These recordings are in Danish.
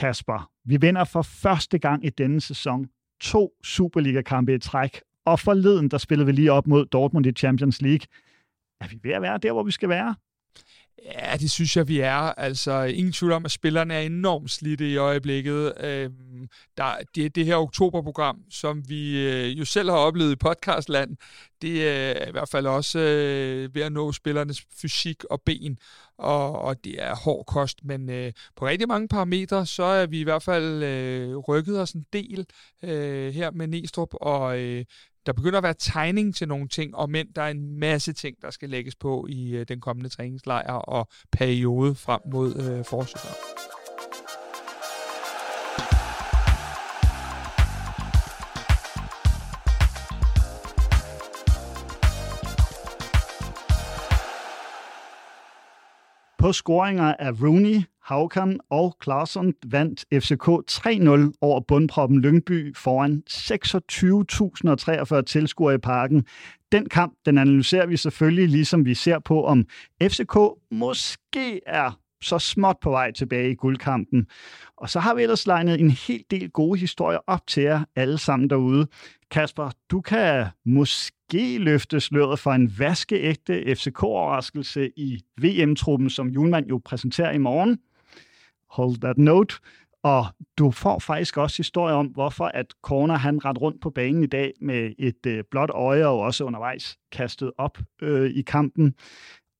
Kasper, vi vinder for første gang i denne sæson to Superliga-kampe i træk, og forleden, der spillede vi lige op mod Dortmund i Champions League. Er vi ved at være der, hvor vi skal være? Ja, det synes jeg, vi er. Altså, ingen tvivl om, at spillerne er enormt slidte i øjeblikket. Øhm, der, det, det her oktoberprogram, som vi øh, jo selv har oplevet i podcastland, det øh, er i hvert fald også øh, ved at nå spillernes fysik og ben, og, og det er hård kost, men øh, på rigtig mange parametre, så er vi i hvert fald øh, rykket os en del øh, her med Næstrup, og øh, der begynder at være tegning til nogle ting, og men der er en masse ting, der skal lægges på i øh, den kommende træningslejr og periode frem mod øh, forsøget. På scoringer af Rooney, Haukan og Claesson vandt FCK 3-0 over bundproppen Lyngby foran 26.043 tilskuere i parken. Den kamp, den analyserer vi selvfølgelig, ligesom vi ser på, om FCK måske er så småt på vej tilbage i guldkampen. Og så har vi ellers legnet en hel del gode historier op til jer alle sammen derude. Kasper, du kan måske løfte sløret for en vaskeægte FCK-overraskelse i VM-truppen, som Julemand jo præsenterer i morgen. Hold that note. Og du får faktisk også historie om, hvorfor at Corner han ret rundt på banen i dag med et øh, blåt øje og også undervejs kastet op øh, i kampen.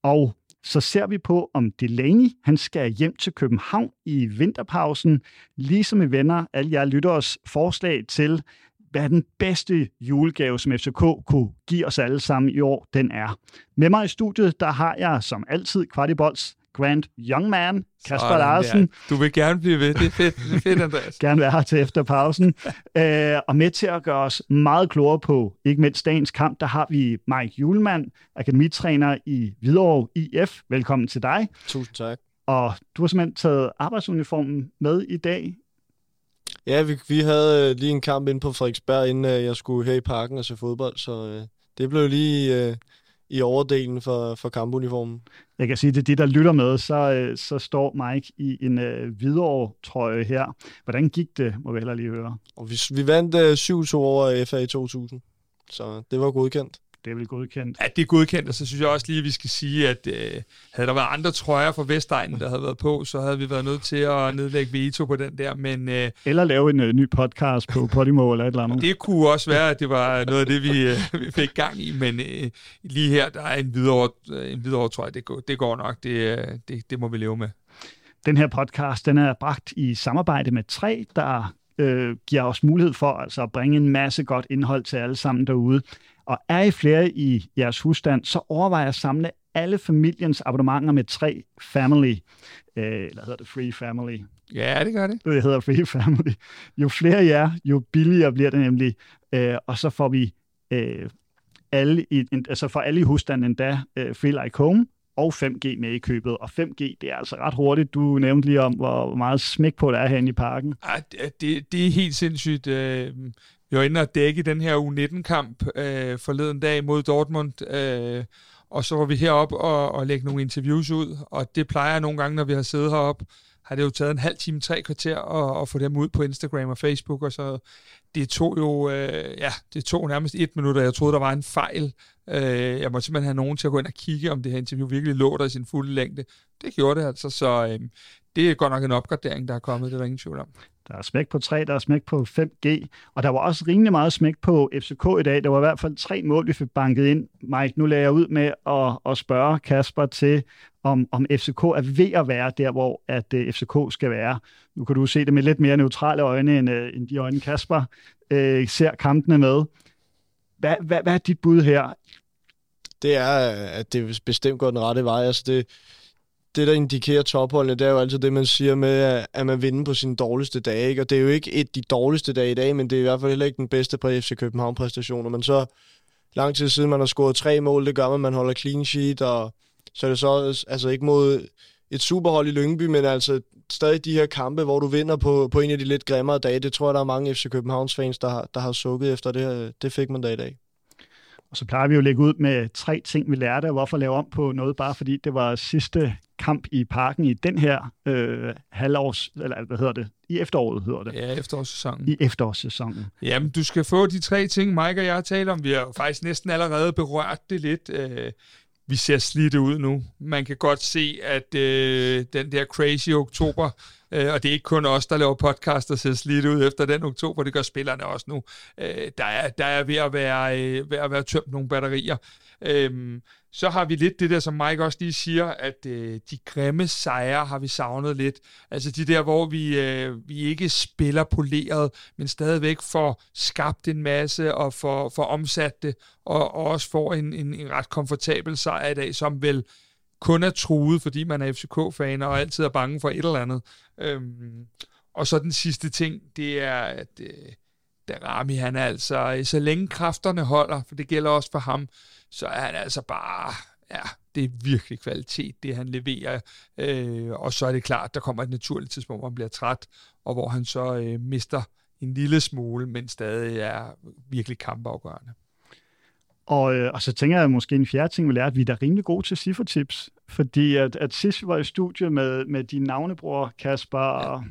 Og så ser vi på, om Delaney han skal hjem til København i vinterpausen, ligesom vi vender alle jer lytteres forslag til, hvad den bedste julegave, som FCK kunne give os alle sammen i år, den er. Med mig i studiet, der har jeg som altid Kvartibolds Grand Young Man, Kasper Sådan, Larsen. Ja. Du vil gerne blive ved. Det er fedt, det er fedt Andreas. gerne være her til efter pausen. øh, og med til at gøre os meget klogere på, ikke mindst dagens kamp, der har vi Mike Julemand, akademitræner i Hvidovre IF. Velkommen til dig. Tusind tak. Og du har simpelthen taget arbejdsuniformen med i dag. Ja, vi, vi havde øh, lige en kamp inde på Frederiksberg, inden øh, jeg skulle her i parken og se fodbold, så øh, det blev lige øh, i overdelen for, for kampuniformen. Jeg kan sige, at de, der lytter med, så, øh, så står Mike i en øh, hvidovre trøje her. Hvordan gik det, må vi heller lige høre? Og vi, vi vandt øh, 7-2 over FA 2000, så det var godkendt det er vel godkendt. Ja, det er godkendt, og så synes jeg også lige, at vi skal sige, at øh, havde der været andre trøjer fra Vestegnen, der havde været på, så havde vi været nødt til at nedlægge veto på den der. Men, øh, eller lave en øh, ny podcast på Podimo eller et eller andet. Det kunne også være, at det var noget af det, vi, øh, vi fik gang i, men øh, lige her, der er en videre, øh, en videre trøje, det går, det går nok, det, øh, det, det må vi leve med. Den her podcast, den er bragt i samarbejde med tre, der øh, giver os mulighed for altså at bringe en masse godt indhold til alle sammen derude. Og er I flere i jeres husstand, så overvej at samle alle familiens abonnementer med tre family. Øh, eller hedder det free family? Ja, det gør det. Det hedder free family. Jo flere jer, jo billigere bliver det nemlig. Øh, og så får vi øh, alle i, altså for alle i husstanden endda øh, free like home og 5G med i købet. Og 5G, det er altså ret hurtigt. Du nævnte lige om, hvor meget smæk på der er herinde i parken. Ja, det, det er helt sindssygt. Øh, vi var inde og dække den her U19-kamp øh, forleden dag mod Dortmund, øh, og så var vi heroppe og, og lægge nogle interviews ud, og det plejer jeg nogle gange, når vi har siddet heroppe, har det jo taget en halv time, tre kvarter at, at få dem ud på Instagram og Facebook, og så det tog jo, øh, ja, det tog nærmest et minut, og jeg troede, der var en fejl. Øh, jeg måtte simpelthen have nogen til at gå ind og kigge, om det her interview virkelig lå der i sin fulde længde. Det gjorde det altså, så øh, det er godt nok en opgradering, der er kommet, det er der ingen tvivl om. Der er smæk på 3, der er smæk på 5G, og der var også rimelig meget smæk på FCK i dag. Der var i hvert fald tre mål, vi fik banket ind. Mike, nu lader jeg ud med at, at spørge Kasper til, om, om FCK er ved at være der, hvor at øh, uh, FCK skal være. Nu kan du se det med lidt mere neutrale øjne, end, uh, end de øjne Kasper uh, ser kampene med. Hvad, hvad, hvad er dit bud her? Det er, at det bestemt går den rette vej. Altså det, det, der indikerer topholdene, det er jo altid det, man siger med, at man vinder på sine dårligste dage. Ikke? Og det er jo ikke et de dårligste dage i dag, men det er i hvert fald heller ikke den bedste på FC København-præstationer. Men så lang tid siden, man har scoret tre mål, det gør man, man holder clean sheet, og så er det så altså ikke mod et superhold i Lyngby, men altså stadig de her kampe, hvor du vinder på, på en af de lidt grimmere dage. Det tror jeg, der er mange FC Københavns fans, der har, der har sukket efter det. Det fik man da i dag. Og så plejer vi jo at lægge ud med tre ting, vi lærte, og hvorfor lave om på noget, bare fordi det var sidste kamp i parken i den her øh, halvårs, eller hvad hedder det, i efteråret hedder det. Ja, efterårssæsonen. I efterårssæsonen. Jamen, du skal få de tre ting, Mike og jeg har talt om. Vi har faktisk næsten allerede berørt det lidt. Øh, vi ser slidte ud nu. Man kan godt se, at øh, den der crazy oktober, øh, og det er ikke kun os, der laver podcast, der ser slidte ud efter den oktober, det gør spillerne også nu. Øh, der, er, der er ved at være, øh, ved at være tømt nogle batterier. Øh, så har vi lidt det der, som Mike også lige siger, at øh, de grimme sejre har vi savnet lidt. Altså de der, hvor vi, øh, vi ikke spiller poleret, men stadigvæk får skabt en masse og får, får omsat det, og, og også får en, en, en ret komfortabel sejr i dag, som vel kun er truet, fordi man er FCK-fan og altid er bange for et eller andet. Øhm, og så den sidste ting, det er, at øh, Darami, han er altså, øh, så længe kræfterne holder, for det gælder også for ham, så er han altså bare, ja, det er virkelig kvalitet, det han leverer. Øh, og så er det klart, der kommer et naturligt tidspunkt, hvor han bliver træt, og hvor han så øh, mister en lille smule, men stadig er virkelig kampafgørende. Og, øh, og så tænker jeg måske en fjerde ting, vi lærte, at vi er da rimelig gode til cifretips, fordi at, at sidst vi var i studiet med, med din navnebror Kasper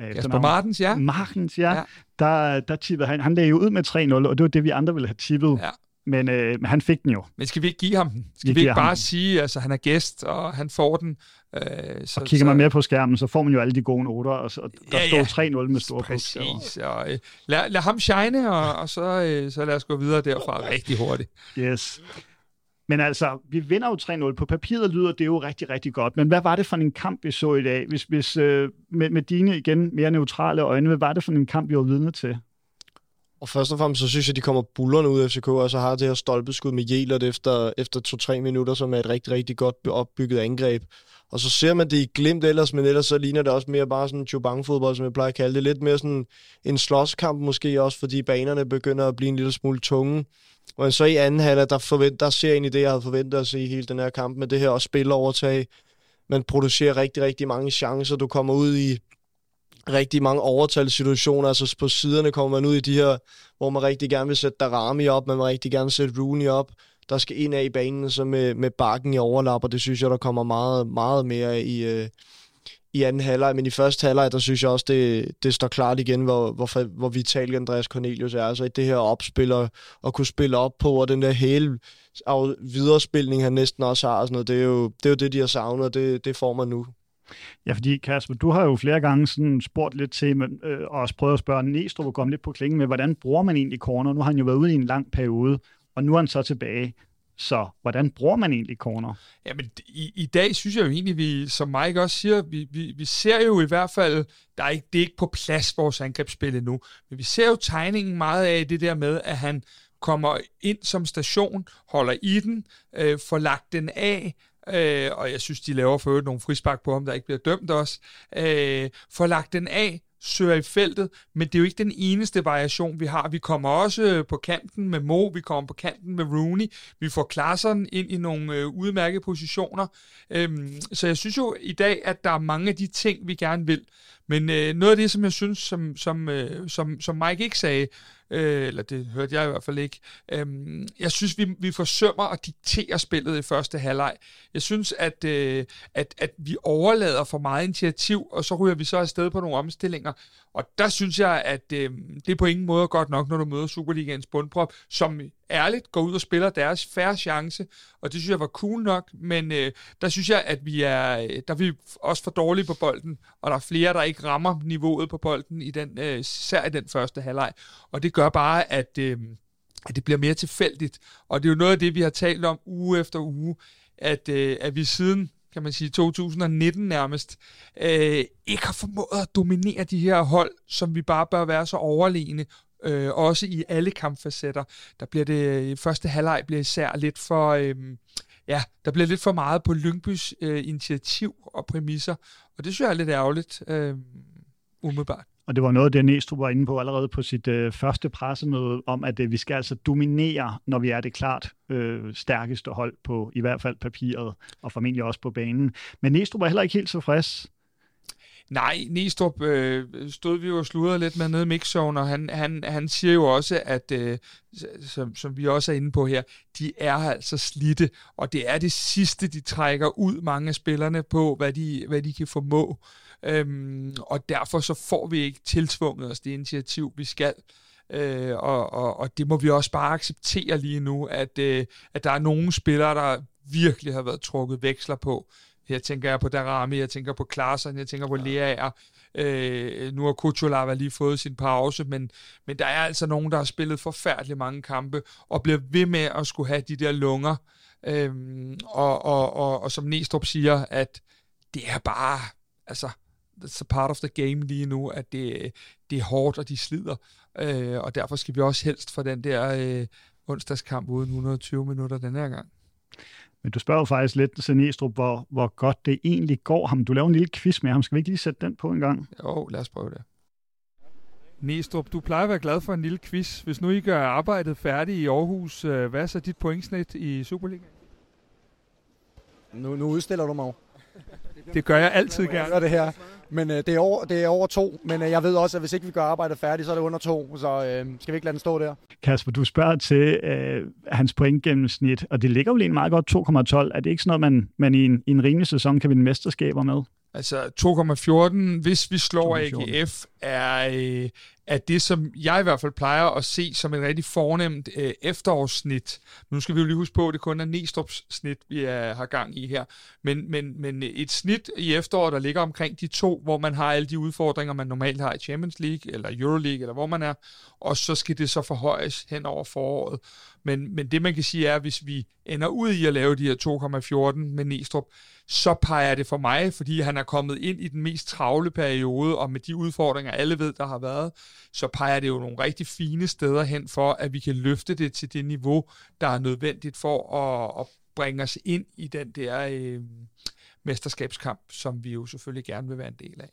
ja. Kasper Martens, ja. Martens, ja. ja. Der, der tippede han. Han lagde jo ud med 3-0, og det var det, vi andre ville have tippet. Ja. Men, øh, men han fik den jo. Men skal vi ikke give ham den? Skal vi, vi ikke bare ham. sige, at altså, han er gæst, og han får den? Øh, så, og kigger så, man mere på skærmen, så får man jo alle de gode noter, og så, der ja, står ja. 3-0 med store Præcis, og, øh, lad, lad ham shine, og, og så, øh, så lad os gå videre derfra rigtig hurtigt. Yes. Men altså, vi vinder jo 3-0. På papiret lyder det jo rigtig, rigtig godt. Men hvad var det for en kamp, vi så i dag? Hvis, hvis øh, med, med dine igen mere neutrale øjne, hvad var det for en kamp, vi var vidne til? Og først og fremmest, så synes jeg, de kommer bullerne ud af FCK, og så har det her stolpeskud med Jelert efter, efter 2-3 minutter, som er et rigtig, rigtig godt opbygget angreb. Og så ser man det i glimt ellers, men ellers så ligner det også mere bare sådan Chobang-fodbold, som jeg plejer at kalde det. Lidt mere sådan en slåskamp måske også, fordi banerne begynder at blive en lille smule tunge. Og så i anden halvleg, der, forvent, der ser jeg egentlig det, jeg havde forventet at se i hele den her kamp, med det her også spilleovertag. Man producerer rigtig, rigtig mange chancer. Du kommer ud i rigtig mange overtalssituationer. Altså på siderne kommer man ud i de her, hvor man rigtig gerne vil sætte Darami op, man vil rigtig gerne sætte Rooney op. Der skal ind af i banen, så med, med bakken i overlap, og det synes jeg, der kommer meget, meget mere i, øh, i anden halvleg, men i første halvleg, der synes jeg også, det, det står klart igen, hvor, hvor, hvor vital Andreas Cornelius er. Altså i det her opspil og, og kunne spille op på, og den der hele af viderespilning, han næsten også har, og sådan noget, det, er jo, det er jo det, de har savnet, og det, det får man nu. Ja, fordi Kasper, du har jo flere gange sådan spurgt lidt til, men, øh, og også prøvet at spørge Næstrup og komme lidt på klingen med, hvordan bruger man egentlig corner? Nu har han jo været ude i en lang periode, og nu er han så tilbage. Så hvordan bruger man egentlig corner? Jamen, i, i dag synes jeg jo egentlig, vi, som Mike også siger, vi, vi, vi ser jo i hvert fald, der er ikke, det er ikke på plads, vores angrebsspil endnu, men vi ser jo tegningen meget af det der med, at han kommer ind som station, holder i den, øh, får lagt den af, øh, og jeg synes, de laver for nogle frispark på ham, der ikke bliver dømt også, øh, får lagt den af, søger i feltet, men det er jo ikke den eneste variation, vi har. Vi kommer også øh, på kanten med Mo, vi kommer på kanten med Rooney, vi får klasseren ind i nogle øh, udmærkede positioner. Øhm, så jeg synes jo i dag, at der er mange af de ting, vi gerne vil. Men øh, noget af det, som jeg synes, som, som, øh, som, som Mike ikke sagde, øh, eller det hørte jeg i hvert fald ikke. Øhm, jeg synes, vi, vi forsømmer at diktere spillet i første halvleg. Jeg synes, at, øh, at, at vi overlader for meget initiativ, og så ryger vi så afsted på nogle omstillinger. Og der synes jeg, at øh, det er på ingen måde godt nok, når du møder Superligaens bundprop, som ærligt går ud og spiller deres færre chance, og det synes jeg var cool nok, men øh, der synes jeg, at vi er, der er vi også for dårlige på bolden, og der er flere, der ikke rammer niveauet på bolden, i den, øh, især i den første halvleg, og det gør bare, at, øh, at det bliver mere tilfældigt, og det er jo noget af det, vi har talt om uge efter uge, at, øh, at vi siden kan man sige, 2019 nærmest, øh, ikke har formået at dominere de her hold, som vi bare bør være så overlegne, øh, også i alle kampfacetter. Der bliver det, øh, i første halvleg bliver især lidt for, øh, ja, der bliver lidt for meget på Lyngbys øh, initiativ og præmisser, og det synes jeg er lidt ærgerligt, øh, umiddelbart. Og det var noget det, Næstrup var inde på allerede på sit øh, første pressemøde, om at øh, vi skal altså dominere, når vi er det klart øh, stærkeste hold på i hvert fald papiret, og formentlig også på banen. Men Næstrup var heller ikke helt tilfreds. Nej, Næstrup øh, stod vi jo og sludrede lidt med nede i mixzone, og han, han, han siger jo også, at øh, som, som vi også er inde på her, de er altså slidte, og det er det sidste, de trækker ud mange af spillerne på, hvad de, hvad de kan formå. Øhm, og derfor så får vi ikke tilsvunget os det initiativ, vi skal. Øh, og, og, og det må vi også bare acceptere lige nu, at, øh, at der er nogle spillere, der virkelig har været trukket veksler på. Her tænker jeg på Darami, jeg tænker på Klaassen, jeg tænker på ja. Leaer. Øh, nu har Kuchulava lige fået sin pause, men, men der er altså nogen, der har spillet forfærdeligt mange kampe, og bliver ved med at skulle have de der lunger. Øh, og, og, og, og som Næstrup siger, at det er bare, altså, it's a part of the game lige nu, at det, det er hårdt, og de slider. Øh, og derfor skal vi også helst få den der øh, onsdagskamp uden 120 minutter den her gang. Men du spørger jo faktisk lidt, Senestrup, hvor, hvor godt det egentlig går ham. Du laver en lille quiz med ham. Skal vi ikke lige sætte den på en gang? Jo, lad os prøve det. Næstrup, du plejer at være glad for en lille quiz. Hvis nu I gør arbejdet færdigt i Aarhus, øh, hvad er så dit pointsnit i Superligaen? Nu, nu udstiller du mig det gør jeg altid gerne. Jeg det her. Men øh, det, er over, det er over to, men øh, jeg ved også, at hvis ikke vi gør arbejdet færdigt, så er det under to, så øh, skal vi ikke lade den stå der. Kasper, du spørger til øh, hans pointgennemsnit, og det ligger jo lige meget godt 2,12. Er det ikke sådan noget, man, man i, en, i en rimelig sæson kan vinde mesterskaber med? Altså 2,14, hvis vi slår AGF, er, øh, er det, som jeg i hvert fald plejer at se som et rigtig fornemt øh, efterårssnit. Nu skal vi jo lige huske på, at det kun er Næstrup's snit, vi er, har gang i her. Men, men, men et snit i efteråret, der ligger omkring de to, hvor man har alle de udfordringer, man normalt har i Champions League, eller Euroleague, eller hvor man er, og så skal det så forhøjes hen over foråret. Men, men det man kan sige er, at hvis vi ender ud i at lave de her 2,14 med Næstrup, så peger det for mig, fordi han er kommet ind i den mest travle periode, og med de udfordringer, alle ved, der har været, så peger det jo nogle rigtig fine steder hen for, at vi kan løfte det til det niveau, der er nødvendigt for at, at bringe os ind i den der øh, mesterskabskamp, som vi jo selvfølgelig gerne vil være en del af.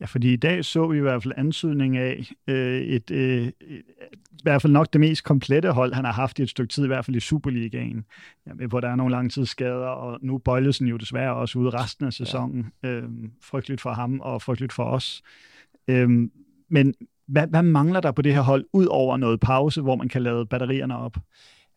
Ja, fordi i dag så vi i hvert fald ansøgning af øh, et, øh, et, i hvert fald nok det mest komplette hold, han har haft i et stykke tid, i hvert fald i Superligaen, ja, hvor der er nogle langtidsskader, og nu Bøjlesen jo desværre også ude resten af sæsonen. Ja. Øh, frygteligt for ham og frygteligt for os. Øh, men hvad, hvad mangler der på det her hold, ud over noget pause, hvor man kan lade batterierne op?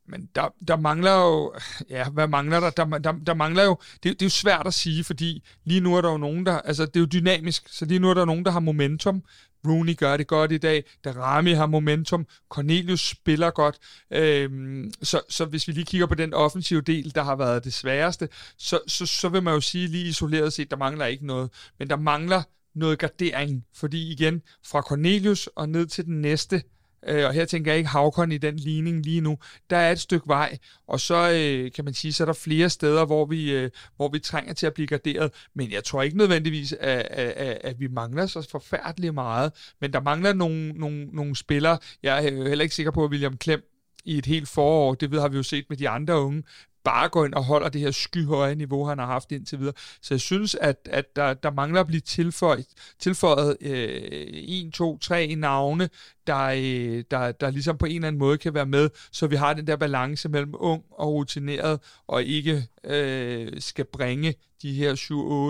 Men der, der mangler jo, ja, hvad mangler der? Der, der, der mangler jo, det, det er jo svært at sige, fordi lige nu er der jo nogen, der, altså det er jo dynamisk, så lige nu er der nogen, der har momentum. Rooney gør det godt i dag, Rami har momentum, Cornelius spiller godt, øhm, så, så hvis vi lige kigger på den offensive del, der har været det sværeste, så, så, så vil man jo sige lige isoleret set, der mangler ikke noget, men der mangler noget gardering, fordi igen, fra Cornelius og ned til den næste, øh, og her tænker jeg ikke Havkon i den ligning lige nu, der er et stykke vej, og så øh, kan man sige, så er der flere steder, hvor vi, øh, hvor vi trænger til at blive garderet, men jeg tror ikke nødvendigvis, at, at, at vi mangler så forfærdeligt meget, men der mangler nogle, nogle, nogle spillere, jeg er heller ikke sikker på, at William Klem i et helt forår, det ved, har vi jo set med de andre unge, bare går ind og holder det her skyhøje niveau, han har haft indtil videre. Så jeg synes, at, at der, der mangler at blive tilføjet, tilføjet øh, en, to, tre navne, der, øh, der, der ligesom på en eller anden måde kan være med, så vi har den der balance mellem ung og rutineret, og ikke øh, skal bringe de her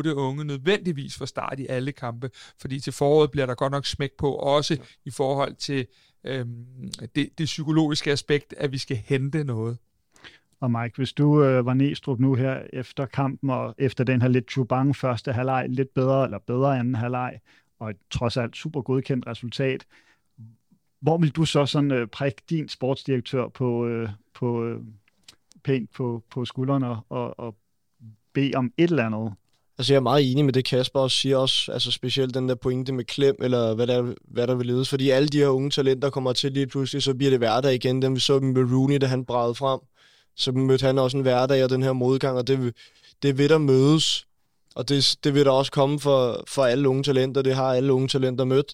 7-8 unge nødvendigvis for start i alle kampe, fordi til foråret bliver der godt nok smæk på, også ja. i forhold til øh, det, det psykologiske aspekt, at vi skal hente noget. Og Mike, hvis du øh, var Næstrup nu her efter kampen, og efter den her lidt chubang første halvleg, lidt bedre eller bedre anden halvleg, og et trods alt super godkendt resultat, hvor vil du så sådan øh, prikke din sportsdirektør på, øh, på øh, pænt på, på skuldrene og, og bede om et eller andet? Altså jeg er meget enig med det, Kasper også siger også, altså specielt den der pointe med klem, eller hvad der, hvad der vil ledes, fordi alle de her unge talenter kommer til lige pludselig, så bliver det hverdag igen, dem vi så med Rooney, da han bragede frem så mødte han også en hverdag og den her modgang, og det, det vil der mødes. Og det, det vil der også komme for, for alle unge talenter. Det har alle unge talenter mødt.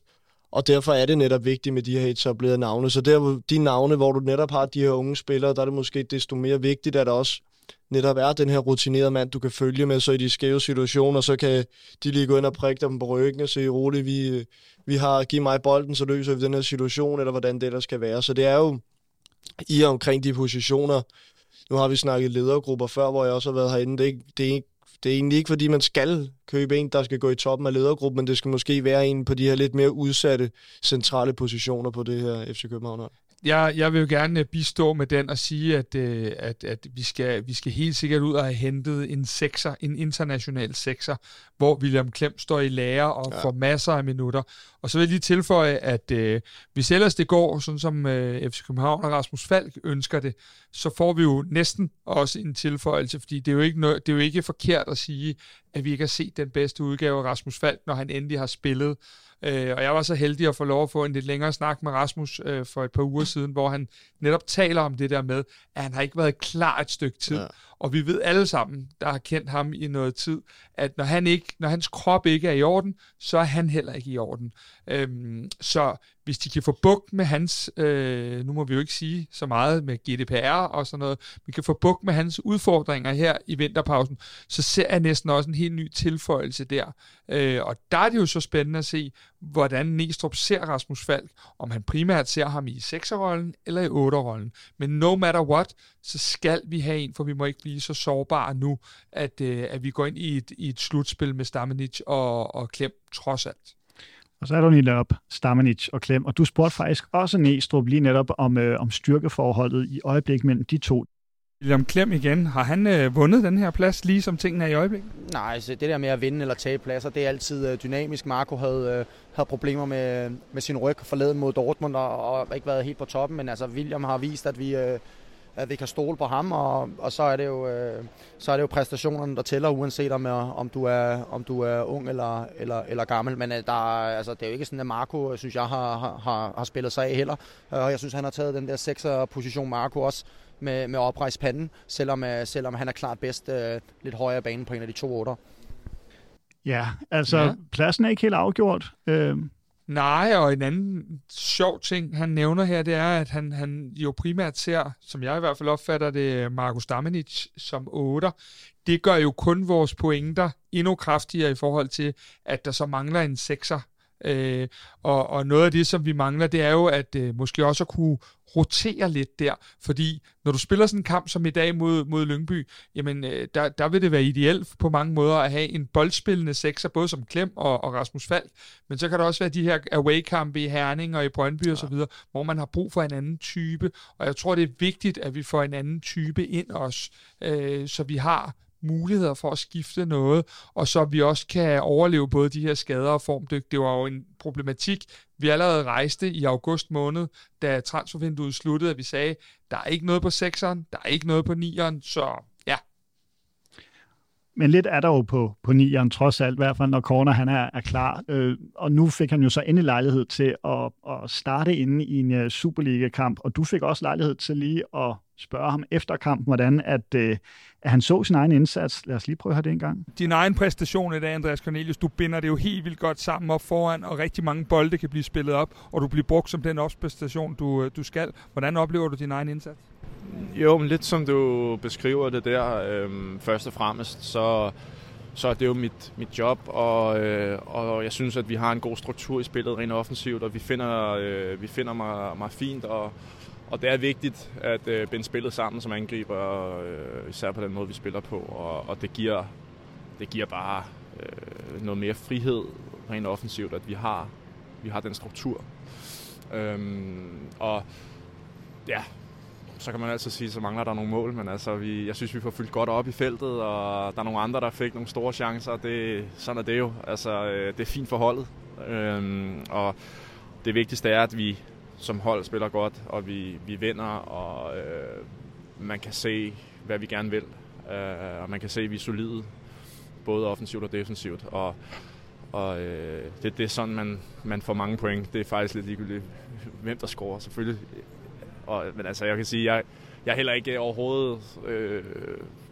Og derfor er det netop vigtigt med de her etablerede navne. Så der, de navne, hvor du netop har de her unge spillere, der er det måske desto mere vigtigt, at der også netop er den her rutinerede mand, du kan følge med, så i de skæve situationer, så kan de lige gå ind og prikke dem på ryggen og sige, roligt, vi, vi har, giv mig bolden, så løser vi den her situation, eller hvordan det ellers skal være. Så det er jo i og omkring de positioner, nu har vi snakket ledergrupper før, hvor jeg også har været herinde. Det er ikke, det er ikke, det er egentlig ikke, fordi man skal købe en, der skal gå i toppen af ledergruppen, men det skal måske være en på de her lidt mere udsatte centrale positioner på det her FC København jeg, jeg vil jo gerne bistå med den og sige, at, øh, at, at vi, skal, vi skal helt sikkert ud og have hentet en sekser, en international sekser, hvor William Klem står i lære og ja. får masser af minutter. Og så vil jeg lige tilføje, at øh, hvis ellers det går, sådan som øh, FC København og Rasmus Falk ønsker det, så får vi jo næsten også en tilføjelse, fordi det er jo ikke, no, det er jo ikke forkert at sige, at vi ikke har set den bedste udgave af Rasmus Falk, når han endelig har spillet Øh, og jeg var så heldig at få lov at få en lidt længere snak med Rasmus øh, for et par uger siden, hvor han netop taler om det der med, at han har ikke været klar et stykke tid. Ja. Og vi ved alle sammen, der har kendt ham i noget tid, at når, han ikke, når hans krop ikke er i orden, så er han heller ikke i orden. Øhm, så hvis de kan få bugt med hans, øh, nu må vi jo ikke sige så meget med GDPR og sådan noget, vi kan få bugt med hans udfordringer her i vinterpausen, så ser jeg næsten også en helt ny tilføjelse der. Øh, og der er det jo så spændende at se, hvordan Næstrup ser Rasmus Falk, om han primært ser ham i 6'er-rollen eller i 8'er-rollen. Men no matter what, så skal vi have en, for vi må ikke blive så sårbare nu, at, øh, at vi går ind i et, i et slutspil med Stamenic og, og Klem trods alt. Og så er du lige op Stamenic og Klem, og du spurgte faktisk også Næstrup lige netop om, øh, om styrkeforholdet i øjeblik mellem de to. William Klem igen. Har han øh, vundet den her plads, lige som tingene er i øjeblikket? Nej, altså det der med at vinde eller tabe pladser, det er altid øh, dynamisk. Marco havde, øh, havde problemer med, med sin ryg forleden mod Dortmund og, og ikke været helt på toppen, men altså William har vist, at vi, øh, at vi kan stole på ham, og, og så, er det jo, øh, så er det jo præstationerne, der tæller, uanset om, øh, om, du, er, om du er ung eller, eller, eller gammel. Men øh, der, altså, det er jo ikke sådan, at Marco, synes jeg, har, har, har spillet sig af heller. Og jeg synes, han har taget den der 6'er position, Marco også, med, med oprejst panden, selvom, selvom han er klart bedst øh, lidt højere bane på en af de to otter. Ja, altså ja. pladsen er ikke helt afgjort. Øh, Nej, og en anden sjov ting, han nævner her, det er, at han, han jo primært ser, som jeg i hvert fald opfatter det, Markus Damenic som 8. Det gør jo kun vores pointer endnu kraftigere i forhold til, at der så mangler en sekser Øh, og, og noget af det, som vi mangler, det er jo at øh, måske også at kunne rotere lidt der, fordi når du spiller sådan en kamp som i dag mod, mod Lyngby, jamen øh, der, der vil det være ideelt på mange måder at have en boldspillende sekser, både som Klem og, og Rasmus Falk, men så kan der også være de her away-kampe i Herning og i Brøndby ja. og så videre, hvor man har brug for en anden type, og jeg tror, det er vigtigt, at vi får en anden type ind også, øh, så vi har muligheder for at skifte noget, og så vi også kan overleve både de her skader og formdyk. Det var jo en problematik, vi allerede rejste i august måned, da transfervinduet sluttede, at vi sagde, der er ikke noget på 6'eren, der er ikke noget på 9'eren, så ja. Men lidt er der jo på, på 9'eren, trods alt, i hvert fald når Corner han er, er klar. Øh, og nu fik han jo så endelig lejlighed til at, at starte inde i en uh, Superliga-kamp, og du fik også lejlighed til lige at spørge ham efter kampen, hvordan at, øh, at han så sin egen indsats. Lad os lige prøve at høre det en gang. Din egen præstation i dag, Andreas Cornelius, du binder det jo helt vildt godt sammen op foran, og rigtig mange bolde kan blive spillet op, og du bliver brugt som den opspræstation, du, øh, du skal. Hvordan oplever du din egen indsats? Jo, men lidt som du beskriver det der, øhm, først og fremmest, så, så er det jo mit, mit job, og, øh, og jeg synes, at vi har en god struktur i spillet rent offensivt, og vi finder, øh, vi finder mig, mig fint, og, og det er vigtigt at øh, binde spillet sammen som angriber, øh, især på den måde, vi spiller på. Og, og det, giver, det giver bare øh, noget mere frihed rent offensivt, at vi har, vi har den struktur. Øhm, og ja, så kan man altid sige, så mangler der nogle mål, men altså, vi, jeg synes, vi får fyldt godt op i feltet, og der er nogle andre, der fik nogle store chancer. Det, sådan er det jo. Altså, øh, det er fint for holdet. Øhm, og det vigtigste er, at vi, som hold spiller godt, og vi, vi vinder, og øh, man kan se, hvad vi gerne vil. Øh, og man kan se, at vi er solide, både offensivt og defensivt. Og, og øh, det, det er sådan, man, man får mange point. Det er faktisk lidt ligegyldigt, hvem der scorer, selvfølgelig. Og, men altså, jeg kan sige, jeg, jeg er heller ikke overhovedet øh,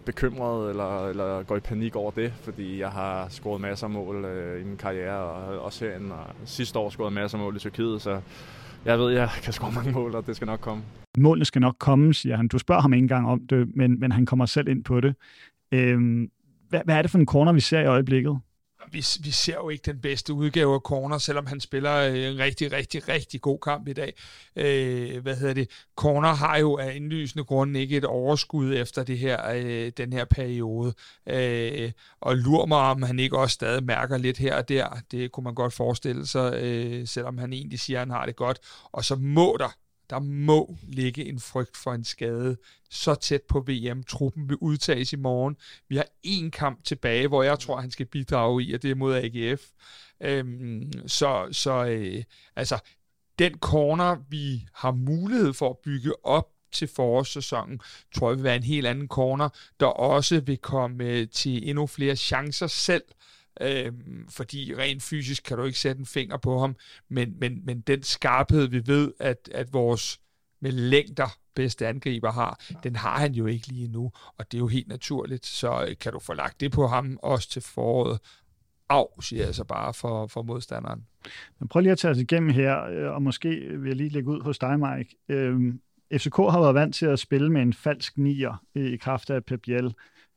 bekymret eller, eller går i panik over det, fordi jeg har scoret masser af mål øh, i min karriere, og også herinde, og sidste år scoret masser af mål i Tyrkiet, så jeg ved, jeg kan score mange mål, og det skal nok komme. Målene skal nok komme, siger han. Du spørger ham ikke engang om det, men, men han kommer selv ind på det. Øhm, hvad, hvad er det for en corner, vi ser i øjeblikket? Vi, vi ser jo ikke den bedste udgave af Corner, selvom han spiller øh, en rigtig, rigtig, rigtig god kamp i dag. Øh, hvad hedder det? Corner har jo af indlysende grunde ikke et overskud efter det her, øh, den her periode. Øh, og lurer mig, om han ikke også stadig mærker lidt her og der. Det kunne man godt forestille sig, øh, selvom han egentlig siger, at han har det godt. Og så må der der må ligge en frygt for en skade så tæt på VM. Truppen vil udtages i morgen. Vi har én kamp tilbage, hvor jeg tror, han skal bidrage i, og det er mod AGF. Øhm, så så øh, altså, den corner, vi har mulighed for at bygge op til forårssæsonen, tror jeg vil være en helt anden corner, der også vil komme øh, til endnu flere chancer selv. Øhm, fordi rent fysisk kan du ikke sætte en finger på ham, men, men, men den skarphed, vi ved, at, at vores med længder bedste angriber har, den har han jo ikke lige nu, og det er jo helt naturligt, så øh, kan du få lagt det på ham også til foråret. Af, siger jeg så bare for, for modstanderen. Men prøv lige at tage os igennem her, øh, og måske vil jeg lige lægge ud hos dig, Mike. Øhm, FCK har været vant til at spille med en falsk nier i kraft af Pep Biel.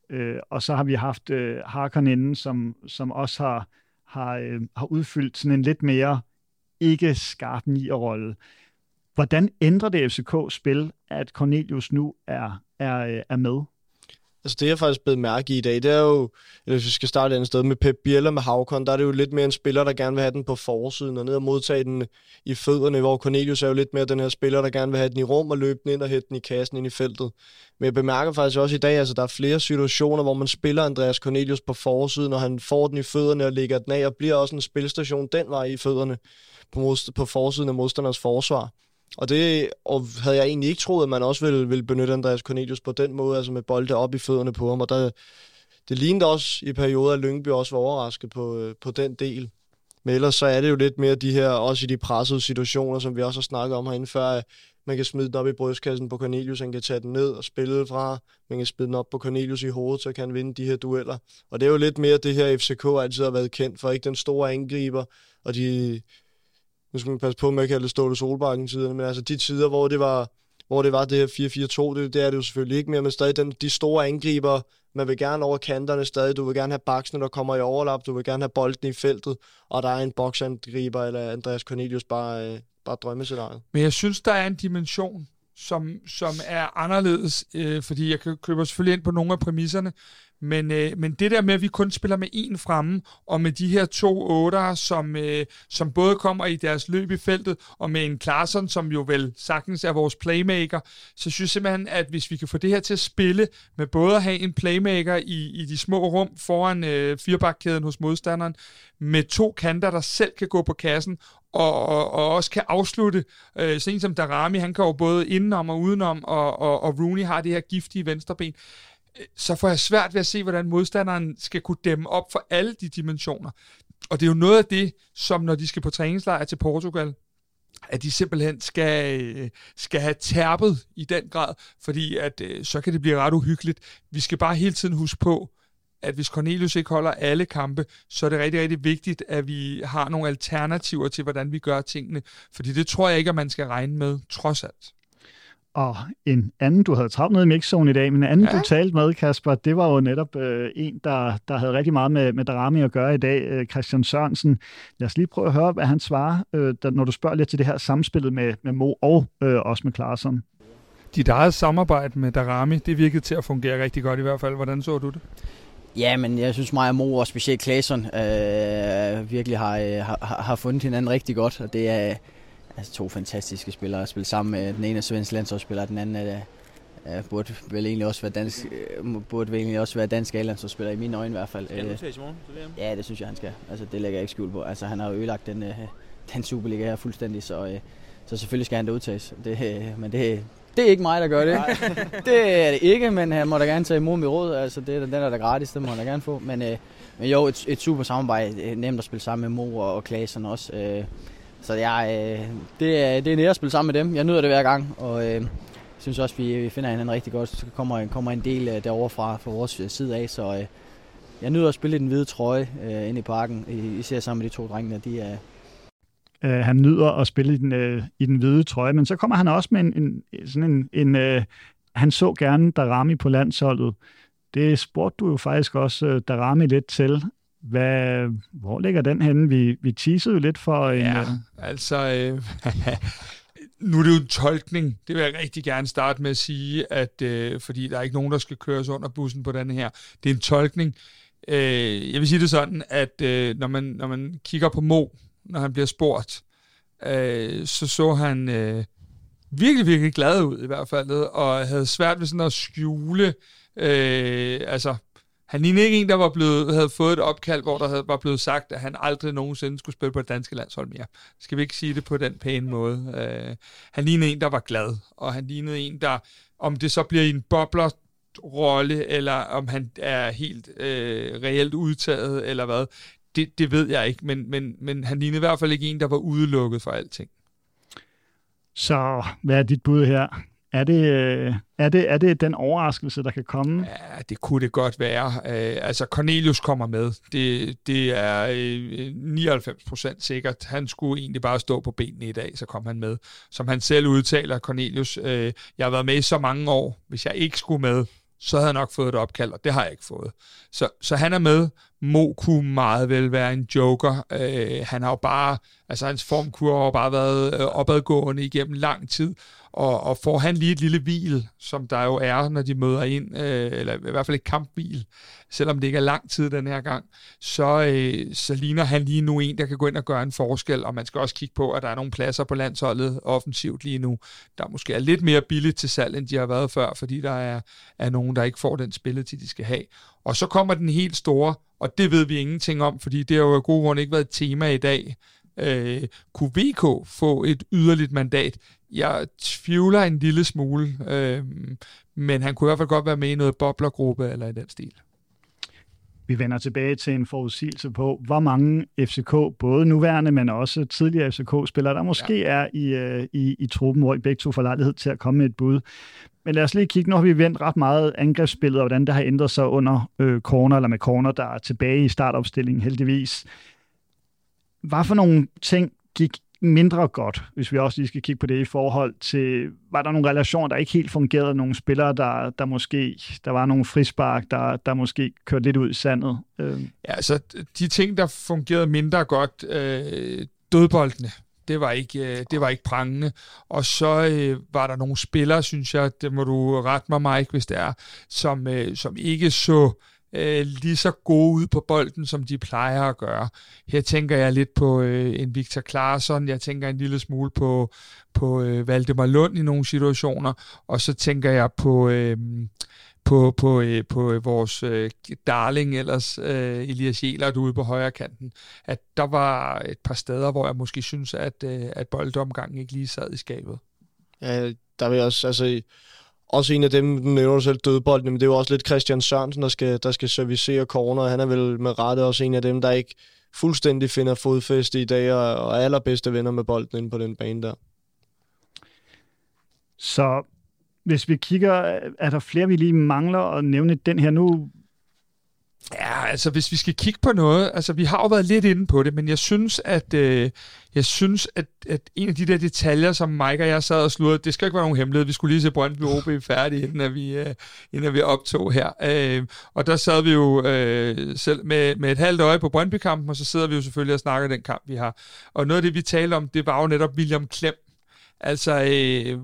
Øh, og så har vi haft øh, Harkon inden, som, som også har, har, øh, har udfyldt sådan en lidt mere ikke skarp rolle. Hvordan ændrer det FCK spil, at Cornelius nu er, er, øh, er med? Altså det, jeg faktisk blevet mærke i i dag, det er jo, eller hvis vi skal starte et andet sted, med Pep Biela med Havkon, der er det jo lidt mere en spiller, der gerne vil have den på forsiden og ned og modtage den i fødderne, hvor Cornelius er jo lidt mere den her spiller, der gerne vil have den i rum og løbe den ind og hætte den i kassen ind i feltet. Men jeg bemærker faktisk også i dag, altså der er flere situationer, hvor man spiller Andreas Cornelius på forsiden, og han får den i fødderne og lægger den af, og bliver også en spilstation den vej i fødderne på, på forsiden af modstanders forsvar. Og det og havde jeg egentlig ikke troet, at man også ville, ville benytte Andreas Cornelius på den måde, altså med bolde op i fødderne på ham. Og der, det lignede også i perioder, at Lyngby også var overrasket på, øh, på den del. Men ellers så er det jo lidt mere de her, også i de pressede situationer, som vi også har snakket om herinde før, at man kan smide den op i brystkassen på Cornelius, han kan tage den ned og spille fra. Man kan smide den op på Cornelius i hovedet, så kan han vinde de her dueller. Og det er jo lidt mere det her, FCK altid har været kendt for. Ikke den store angriber, og de, nu skal man passe på med at kalde det Ståle Solbakken tiderne, men altså de tider, hvor det var, hvor det var det her 4-4-2, det, det er det jo selvfølgelig ikke mere, men stadig den, de store angriber, man vil gerne over kanterne stadig, du vil gerne have baksene, der kommer i overlap, du vil gerne have bolden i feltet, og der er en boksangriber, eller Andreas Cornelius bare, øh, bare drømmescenariet. Men jeg synes, der er en dimension, som, som er anderledes, øh, fordi jeg køber selvfølgelig ind på nogle af præmisserne, men, øh, men det der med, at vi kun spiller med en fremme, og med de her to otter, som, øh, som både kommer i deres løb i feltet, og med en Klaarsson, som jo vel sagtens er vores playmaker, så synes jeg simpelthen, at hvis vi kan få det her til at spille, med både at have en playmaker i, i de små rum foran øh, firebakkæden hos modstanderen, med to kanter, der selv kan gå på kassen, og, og, og også kan afslutte. Øh, sådan som Darami, han kan jo både indenom og udenom, og, og, og Rooney har det her giftige venstreben så får jeg svært ved at se, hvordan modstanderen skal kunne dæmme op for alle de dimensioner. Og det er jo noget af det, som når de skal på træningslejr til Portugal, at de simpelthen skal, skal have tærpet i den grad, fordi at øh, så kan det blive ret uhyggeligt. Vi skal bare hele tiden huske på, at hvis Cornelius ikke holder alle kampe, så er det rigtig, rigtig vigtigt, at vi har nogle alternativer til, hvordan vi gør tingene. Fordi det tror jeg ikke, at man skal regne med, trods alt. Og en anden, du havde travlt med i mixzone i dag, men en anden, ja. du talte med, Kasper, det var jo netop øh, en, der, der havde rigtig meget med, med Darami at gøre i dag, øh, Christian Sørensen. Lad os lige prøve at høre, hvad han svarer, øh, der, når du spørger lidt til det her samspillet med, med Mo og øh, også med Klaarsson. Dit eget samarbejde med Darami, det virkede til at fungere rigtig godt i hvert fald. Hvordan så du det? Ja, men jeg synes mig og Mo og specielt Klaarsson øh, virkelig har, øh, har, har fundet hinanden rigtig godt, og det er altså to fantastiske spillere at spille sammen med. Den ene er svensk landsholdsspiller, den anden er, er, burde vel egentlig også være dansk, øh, burde vel egentlig også være dansk A-landsholdsspiller i mine øjne i hvert fald. Skal han udtages i morgen Ja, det synes jeg, han skal. Altså, det lægger jeg ikke skjul på. Altså, han har jo ødelagt den, øh, den Superliga her fuldstændig, så, øh, så selvfølgelig skal han da udtages. Det, men det, det er ikke mig, der gør det. det er det ikke, men han må da gerne tage imod mit råd. Altså, det, den er da gratis, det må han da gerne få. Men, øh, men jo, et, et super samarbejde. Nemt at spille sammen med Mo og, og Klaasen også. Øh, så jeg, øh, det, er, det er nære at spille sammen med dem. Jeg nyder det hver gang, og øh, synes også, vi, vi finder hinanden rigtig godt. Så kommer, kommer en del øh, derovre fra, fra vores øh, side af, så øh, jeg nyder at spille i den hvide trøje øh, inde i parken, især sammen med de to drenge, de er, Øh, han nyder at spille i den, øh, i den hvide trøje, men så kommer han også med en, en sådan en, en øh, han så gerne Darami på landsholdet. Det spurgte du jo faktisk også uh, Darami lidt til. Hvad, hvor ligger den henne? Vi, vi teasede jo lidt for en... Ja, øh, altså... Øh, nu er det jo en tolkning. Det vil jeg rigtig gerne starte med at sige, at øh, fordi der er ikke nogen, der skal køres under bussen på den her. Det er en tolkning. Øh, jeg vil sige det sådan, at øh, når, man, når man kigger på Mo, når han bliver spurgt, øh, så så han øh, virkelig, virkelig glad ud i hvert fald, og havde svært ved sådan at skjule, øh, altså han lignede ikke en, der var blevet, havde fået et opkald, hvor der havde, var blevet sagt, at han aldrig nogensinde skulle spille på det danske landshold mere. Skal vi ikke sige det på den pæne måde? Uh, han lignede en, der var glad, og han lignede en, der, om det så bliver i en bobler rolle, eller om han er helt øh, reelt udtaget, eller hvad, det, det ved jeg ikke, men, men, men han lignede i hvert fald ikke en, der var udelukket for alting. Så hvad er dit bud her? Er det, øh, er, det, er det den overraskelse, der kan komme? Ja, det kunne det godt være. Øh, altså, Cornelius kommer med. Det, det er øh, 99% sikkert. Han skulle egentlig bare stå på benene i dag, så kom han med. Som han selv udtaler, Cornelius, jeg har været med i så mange år. Hvis jeg ikke skulle med, så havde jeg nok fået et opkald, og det har jeg ikke fået. Så, så han er med. Mo kunne meget vel være en joker. Øh, han har jo bare, altså hans formkurve har bare været øh, opadgående igennem lang tid, og, og får han lige et lille hvil, som der jo er, når de møder ind, øh, eller i hvert fald et kamphvil, selvom det ikke er lang tid den her gang, så, øh, så ligner han lige nu en, der kan gå ind og gøre en forskel, og man skal også kigge på, at der er nogle pladser på landsholdet offensivt lige nu, der måske er lidt mere billigt til salg, end de har været før, fordi der er, er nogen, der ikke får den spilletid, de skal have. Og så kommer den helt store, og det ved vi ingenting om, fordi det har jo af gode grunde ikke været et tema i dag, Øh, kunne VK få et yderligt mandat? Jeg tvivler en lille smule, øh, men han kunne i hvert fald godt være med i noget boblergruppe eller i den stil. Vi vender tilbage til en forudsigelse på, hvor mange FCK, både nuværende, men også tidligere FCK-spillere, der måske ja. er i, øh, i, i truppen, hvor I begge to får lejlighed til at komme med et bud. Men lad os lige kigge, nu har vi vendt ret meget angrebsspillet, og hvordan det har ændret sig under øh, corner, eller med corner, der er tilbage i startopstillingen heldigvis. Hvad for nogle ting gik mindre godt, hvis vi også lige skal kigge på det i forhold til, var der nogle relationer, der ikke helt fungerede, nogle spillere, der, der måske, der var nogle frispark, der, der måske kørte lidt ud i sandet? Øh. Ja, altså de ting, der fungerede mindre godt, øh, dødboldene, det var ikke, øh, det var ikke prangende. Og så øh, var der nogle spillere, synes jeg, det må du rette mig, Mike, hvis det er, som, øh, som ikke så øh, lige så gode ud på bolden, som de plejer at gøre. Her tænker jeg lidt på øh, en Victor Claesson, jeg tænker en lille smule på, på øh, Valdemar Lund i nogle situationer, og så tænker jeg på... Øh, på, på, øh, på øh, vores øh, darling ellers, øh, Elias Jelert ude på højre kanten, at der var et par steder, hvor jeg måske synes, at, øh, at boldomgangen ikke lige sad i skabet. Ja, der vil også, altså, også en af dem, den nævner selv dødbolden, men det er jo også lidt Christian Sørensen, der skal, der skal servicere corner. Han er vel med rette også en af dem, der ikke fuldstændig finder fodfæste i dag, og, og allerbedste venner med bolden inde på den bane der. Så hvis vi kigger, er der flere, vi lige mangler at nævne den her nu? Ja, altså hvis vi skal kigge på noget, altså vi har jo været lidt inde på det, men jeg synes, at øh, jeg synes, at, at en af de der detaljer, som Mike og jeg sad og sludrede, det skal ikke være nogen hemmelighed. Vi skulle lige se Brøndby OB færdig, inden at vi, øh, inden vi optog her. Øh, og der sad vi jo øh, selv med, med et halvt øje på Brøndby-kampen, og så sidder vi jo selvfølgelig og snakker den kamp, vi har. Og noget af det, vi talte om, det var jo netop William Klem. Altså, øh,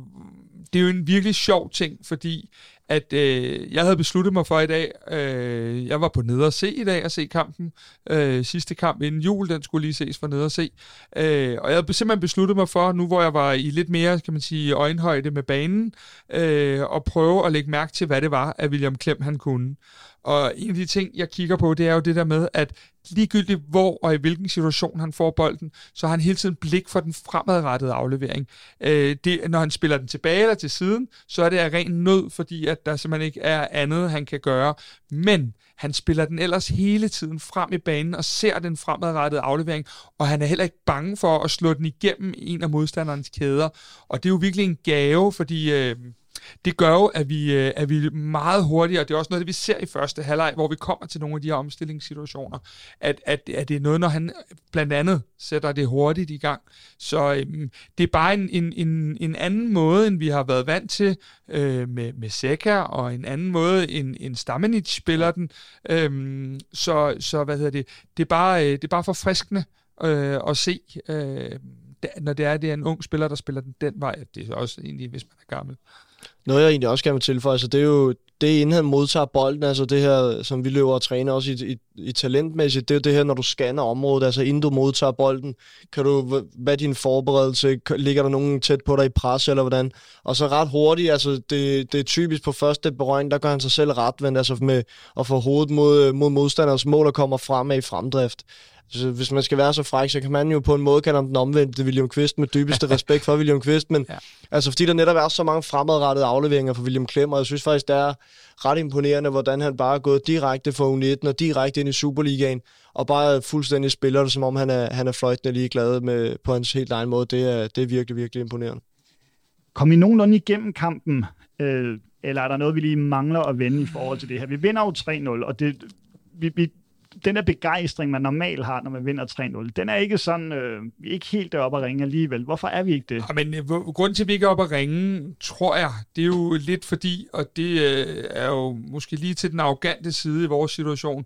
det er jo en virkelig sjov ting, fordi at øh, jeg havde besluttet mig for i dag, øh, jeg var på nede og se i dag og se kampen, øh, sidste kamp inden jul, den skulle lige ses for nede og se, øh, og jeg havde simpelthen besluttet mig for, nu hvor jeg var i lidt mere, kan man sige, øjenhøjde med banen, øh, at prøve at lægge mærke til, hvad det var, at William Klem han kunne. Og en af de ting, jeg kigger på, det er jo det der med, at ligegyldigt hvor og i hvilken situation han får bolden, så har han hele tiden blik for den fremadrettede aflevering. Øh, det, når han spiller den tilbage eller til siden, så er det af ren nød, fordi at der simpelthen ikke er andet, han kan gøre. Men han spiller den ellers hele tiden frem i banen og ser den fremadrettede aflevering, og han er heller ikke bange for at slå den igennem en af modstanderens kæder. Og det er jo virkelig en gave, fordi... Øh, det gør jo, at vi, øh, at vi meget hurtigere, og det er også noget, det vi ser i første halvleg, hvor vi kommer til nogle af de her omstillingssituationer, at, at, at det er noget, når han blandt andet sætter det hurtigt i gang. Så øhm, det er bare en, en, en, en anden måde, end vi har været vant til øh, med, med Seca, og en anden måde, end, end Stamenic spiller den. Øhm, så, så hvad hedder det, det er bare, øh, det er bare forfriskende øh, at se, øh, når det er, det er en ung spiller, der spiller den den vej. Det er også egentlig, hvis man er gammel. Noget, jeg egentlig også gerne vil tilføje, altså, det er jo det, inden han modtager bolden, altså det her, som vi løber og træner også i, i, i talentmæssigt, det er jo det her, når du scanner området, altså inden du modtager bolden, kan du, hvad er din forberedelse, ligger der nogen tæt på dig i pres, eller hvordan? Og så ret hurtigt, altså det, det er typisk på første berøring, der gør han sig selv ret, altså med at få hovedet mod, mod modstanders mål, og kommer fremad i fremdrift. Så hvis man skal være så fræk, så kan man jo på en måde kalde ham den omvendte William Kvist med dybeste respekt for William Kvist, men ja. altså fordi der netop er så mange fremadrettede afleveringer for William Klem, og jeg synes faktisk, det er ret imponerende, hvordan han bare er gået direkte fra U19 og direkte ind i Superligaen, og bare fuldstændig spiller det, som om han er, han er fløjtende ligeglad med, på hans helt egen måde. Det er, det er virkelig, virkelig imponerende. Kom I nogenlunde igennem kampen, øh, eller er der noget, vi lige mangler at vende i forhold til det her? Vi vinder jo 3-0, og det, vi, vi den der begejstring, man normalt har, når man vinder 3-0, den er ikke sådan, øh, vi er ikke helt deroppe at ringe alligevel. Hvorfor er vi ikke det? Ja, men øh, grunden til, at vi ikke er oppe at ringe, tror jeg, det er jo lidt fordi, og det øh, er jo måske lige til den arrogante side i vores situation,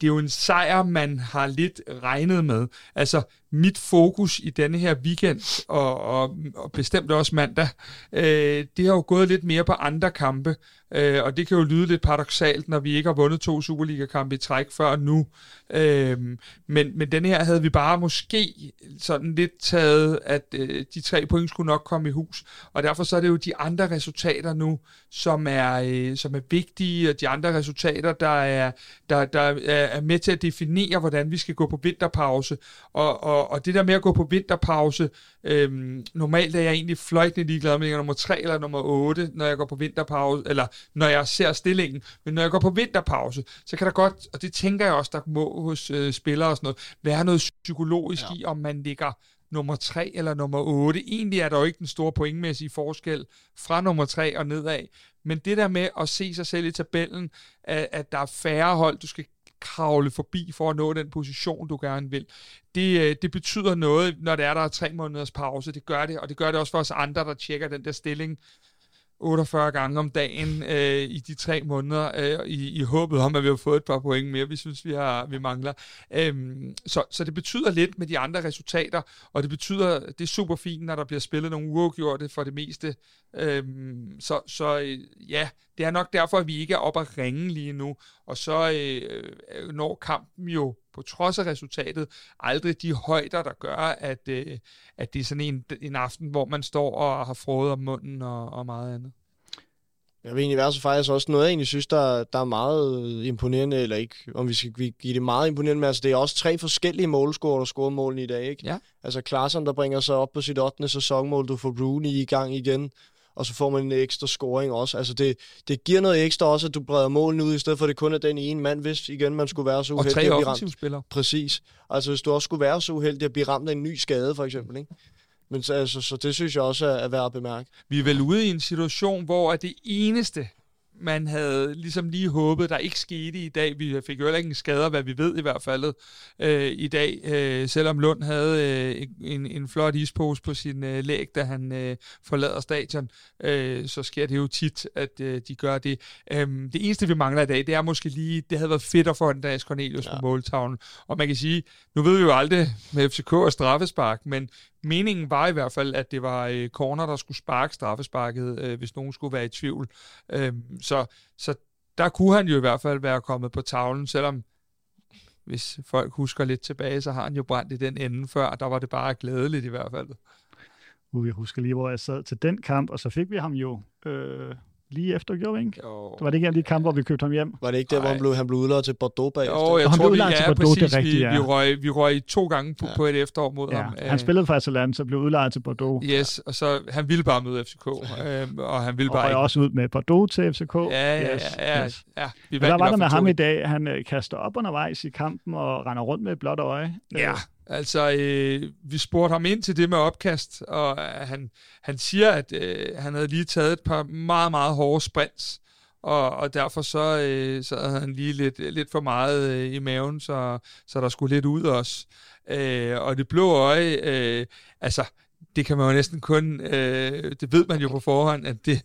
det er jo en sejr, man har lidt regnet med. Altså, mit fokus i denne her weekend, og, og, og bestemt også mandag, øh, det har jo gået lidt mere på andre kampe. Øh, og det kan jo lyde lidt paradoxalt, når vi ikke har vundet to Superliga-kampe i træk før nu. Øh, men, men den her havde vi bare måske sådan lidt taget, at øh, de tre point skulle nok komme i hus. Og derfor så er det jo de andre resultater nu, som er, øh, som er vigtige, og de andre resultater, der er, der, der er med til at definere, hvordan vi skal gå på vinterpause. Og, og, og det der med at gå på vinterpause, øh, normalt er jeg egentlig fløjtende ligeglad med, nummer 3 eller nummer 8, når jeg går på vinterpause, eller når jeg ser stillingen. Men når jeg går på vinterpause, så kan der godt, og det tænker jeg også, der må hos øh, spillere og sådan noget, være noget psykologisk ja. i, om man ligger nummer 3 eller nummer 8. Egentlig er der jo ikke den store pointmæssige forskel fra nummer 3 og nedad. Men det der med at se sig selv i tabellen, at, at der er færre hold, du skal kravle forbi for at nå den position, du gerne vil. Det, øh, det betyder noget, når det er, der er tre måneders pause. Det gør det, og det gør det også for os andre, der tjekker den der stilling 48 gange om dagen øh, i de tre måneder, øh, i, i håbet om, at vi har fået et par point mere, vi synes, vi, har, vi mangler. Øhm, så, så det betyder lidt med de andre resultater, og det betyder, det er super fint, når der bliver spillet nogle uafgjorte for det meste. Øhm, så så øh, ja, det er nok derfor, at vi ikke er oppe at ringe lige nu, og så øh, øh når kampen jo på trods af resultatet, aldrig de højder, der gør, at, øh, at det er sådan en, en aften, hvor man står og har frået om munden og, og meget andet. Jeg vil egentlig være så faktisk også noget, jeg egentlig synes, der, der er meget imponerende, eller ikke, om vi skal give det meget imponerende, men altså det er også tre forskellige målscorer, der scorer målene i dag, ikke? Ja. Altså Klaassen, der bringer sig op på sit 8. sæsonmål, du får Rooney i gang igen, og så får man en ekstra scoring også. Altså det, det giver noget ekstra også, at du breder målene ud, i stedet for at det kun er den ene mand, hvis igen man skulle være så uheldig og tre at blive ramt. Præcis. Altså hvis du også skulle være så uheldig at blive ramt af en ny skade, for eksempel, ikke? Men så, altså, så det synes jeg også er, er værd at bemærke. Vi er vel ude i en situation, hvor det eneste, man havde ligesom lige håbet, der ikke skete i dag. Vi fik jo heller ikke en skader, hvad vi ved i hvert fald øh, i dag, øh, selvom Lund havde øh, en, en flot ispose på sin øh, læg, da han øh, forlader stadion, øh, så sker det jo tit, at øh, de gør det. Øh, det eneste, vi mangler i dag, det er måske lige, det havde været fedt at få Andreas Cornelius ja. på måltavlen. Og man kan sige, nu ved vi jo aldrig med FCK og straffespark, men meningen var i hvert fald, at det var øh, Corner, der skulle sparke straffesparket, øh, hvis nogen skulle være i tvivl. Øh, så, så der kunne han jo i hvert fald være kommet på tavlen, selvom hvis folk husker lidt tilbage, så har han jo brændt i den ende før, og der var det bare glædeligt i hvert fald. Uh, jeg husker lige, hvor jeg sad til den kamp, og så fik vi ham jo øh, lige efter, gjorde vi ikke? Jo. Det var det ikke en af de kampe, hvor vi købte ham hjem? Var det ikke der, hvor han blev, han blev udlået til Bordeaux bagefter? Jo, jeg tror, vi, ja, til Bordeaux, præcis, det rigtigt, ja. vi, vi, røg, vi røg to gange på, ja. på et efterår mod ja. ham. Han spillede for Atalanta, så blev udlejet til Bordeaux. Yes, og så han ville bare møde FCK, øhm, og han ville og bare ikke. også ud med Bordeaux til FCK. Ja, ja, yes, ja. Yes. ja, vi der var der med ham i dag, han øh, kaster op undervejs i kampen og render rundt med et blåt øje. Ja, Altså, øh, vi spurgte ham ind til det med opkast, og han, han siger, at øh, han havde lige taget et par meget, meget hårde sprints, og, og derfor så, øh, så havde han lige lidt, lidt for meget øh, i maven, så, så der skulle lidt ud også. Øh, og det blå øje, øh, altså, det kan man jo næsten kun, øh, det ved man jo på forhånd, at det,